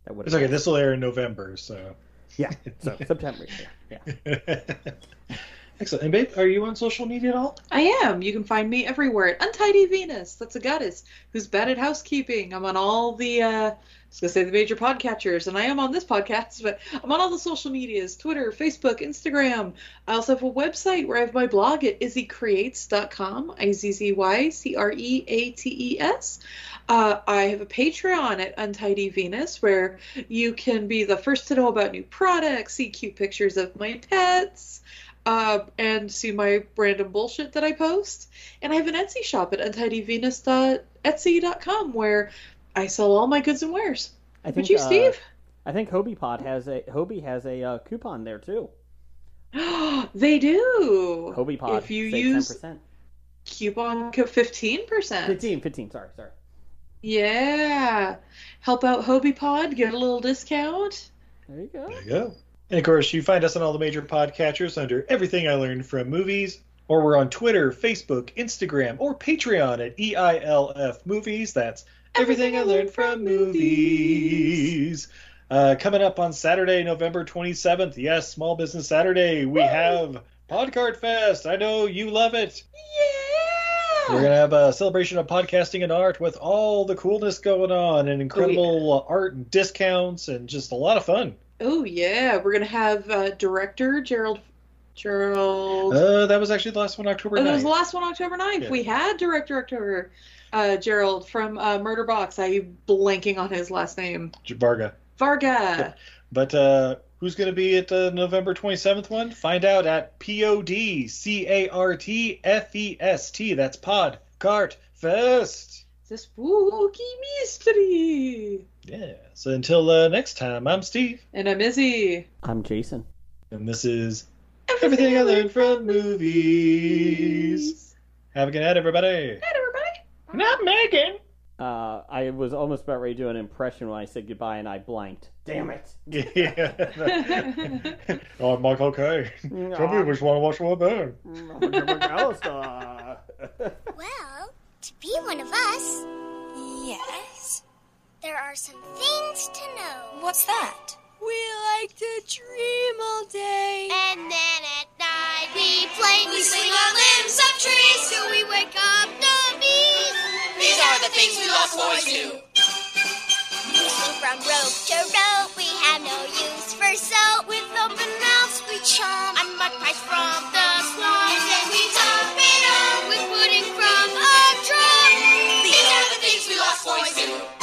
That would It's okay. This will air in November, so. Yeah, so September. Yeah. yeah. Excellent. And babe, are you on social media at all? I am. You can find me everywhere at Untidy Venus. That's a goddess who's bad at housekeeping. I'm on all the, uh, I was going to say the major podcatchers, and I am on this podcast, but I'm on all the social medias Twitter, Facebook, Instagram. I also have a website where I have my blog at izzycreates.com, I Z Z Y C R E A T E S. Uh, I have a Patreon at Untidy Venus where you can be the first to know about new products, see cute pictures of my pets, uh, and see my random bullshit that I post. And I have an Etsy shop at untidyvenus.etsy.com where I sell all my goods and wares. I But think you, uh, Steve? I think Hobie Pod has a Hobie has a uh, coupon there too. They do. Hobie Pod. If you use 10%. coupon code 15%. 15, 15, sorry, sorry. Yeah. Help out Hobie Pod, get a little discount. There you go. There you go. And of course, you find us on all the major podcatchers under Everything I Learned from Movies, or we're on Twitter, Facebook, Instagram, or Patreon at E EILF Movies. That's Everything, I Learned from Movies. Uh, coming up on Saturday, November 27th, yes, Small Business Saturday, we have Pod Cart Fest. I know you love it. Yeah! We're going to have a celebration of podcasting and art with all the coolness going on and incredible art and discounts and just a lot of fun. Oh yeah, we're gonna have uh, director Gerald. Gerald. Uh, that was actually the last one, October Oh, that was the last one, October 9th. Yeah. We had director October uh, Gerald from uh, Murder Box. I'm blanking on his last name. Varga. Varga. But uh, who's going to be at the November 27th one? Find out at P O D C A R T F E S T. That's Pod Cart Fest. It's a spooky mystery. Yeah. So until uh, next time, I'm Steve. And I'm Izzy. I'm Jason. And this is Everything I Learned from Movies. Have a good night, everybody. Hey, everybody! Not Megan. Uh, I was almost about ready to do an impression when I said goodbye and I blanked. Damn it. Yeah. oh, I'm Michael K. Tell me which one was one then. Well, to be one of us. Yes. There are some things to know. What's that? We like to dream all day. And then at night we play. We swing our limbs up trees till we wake up the bees. These are the things we lost boys do. We swing from rope to rope. We have no use for soap. With open mouths we chomp. And mud pies from the swamp. And then we top it up with pudding from a things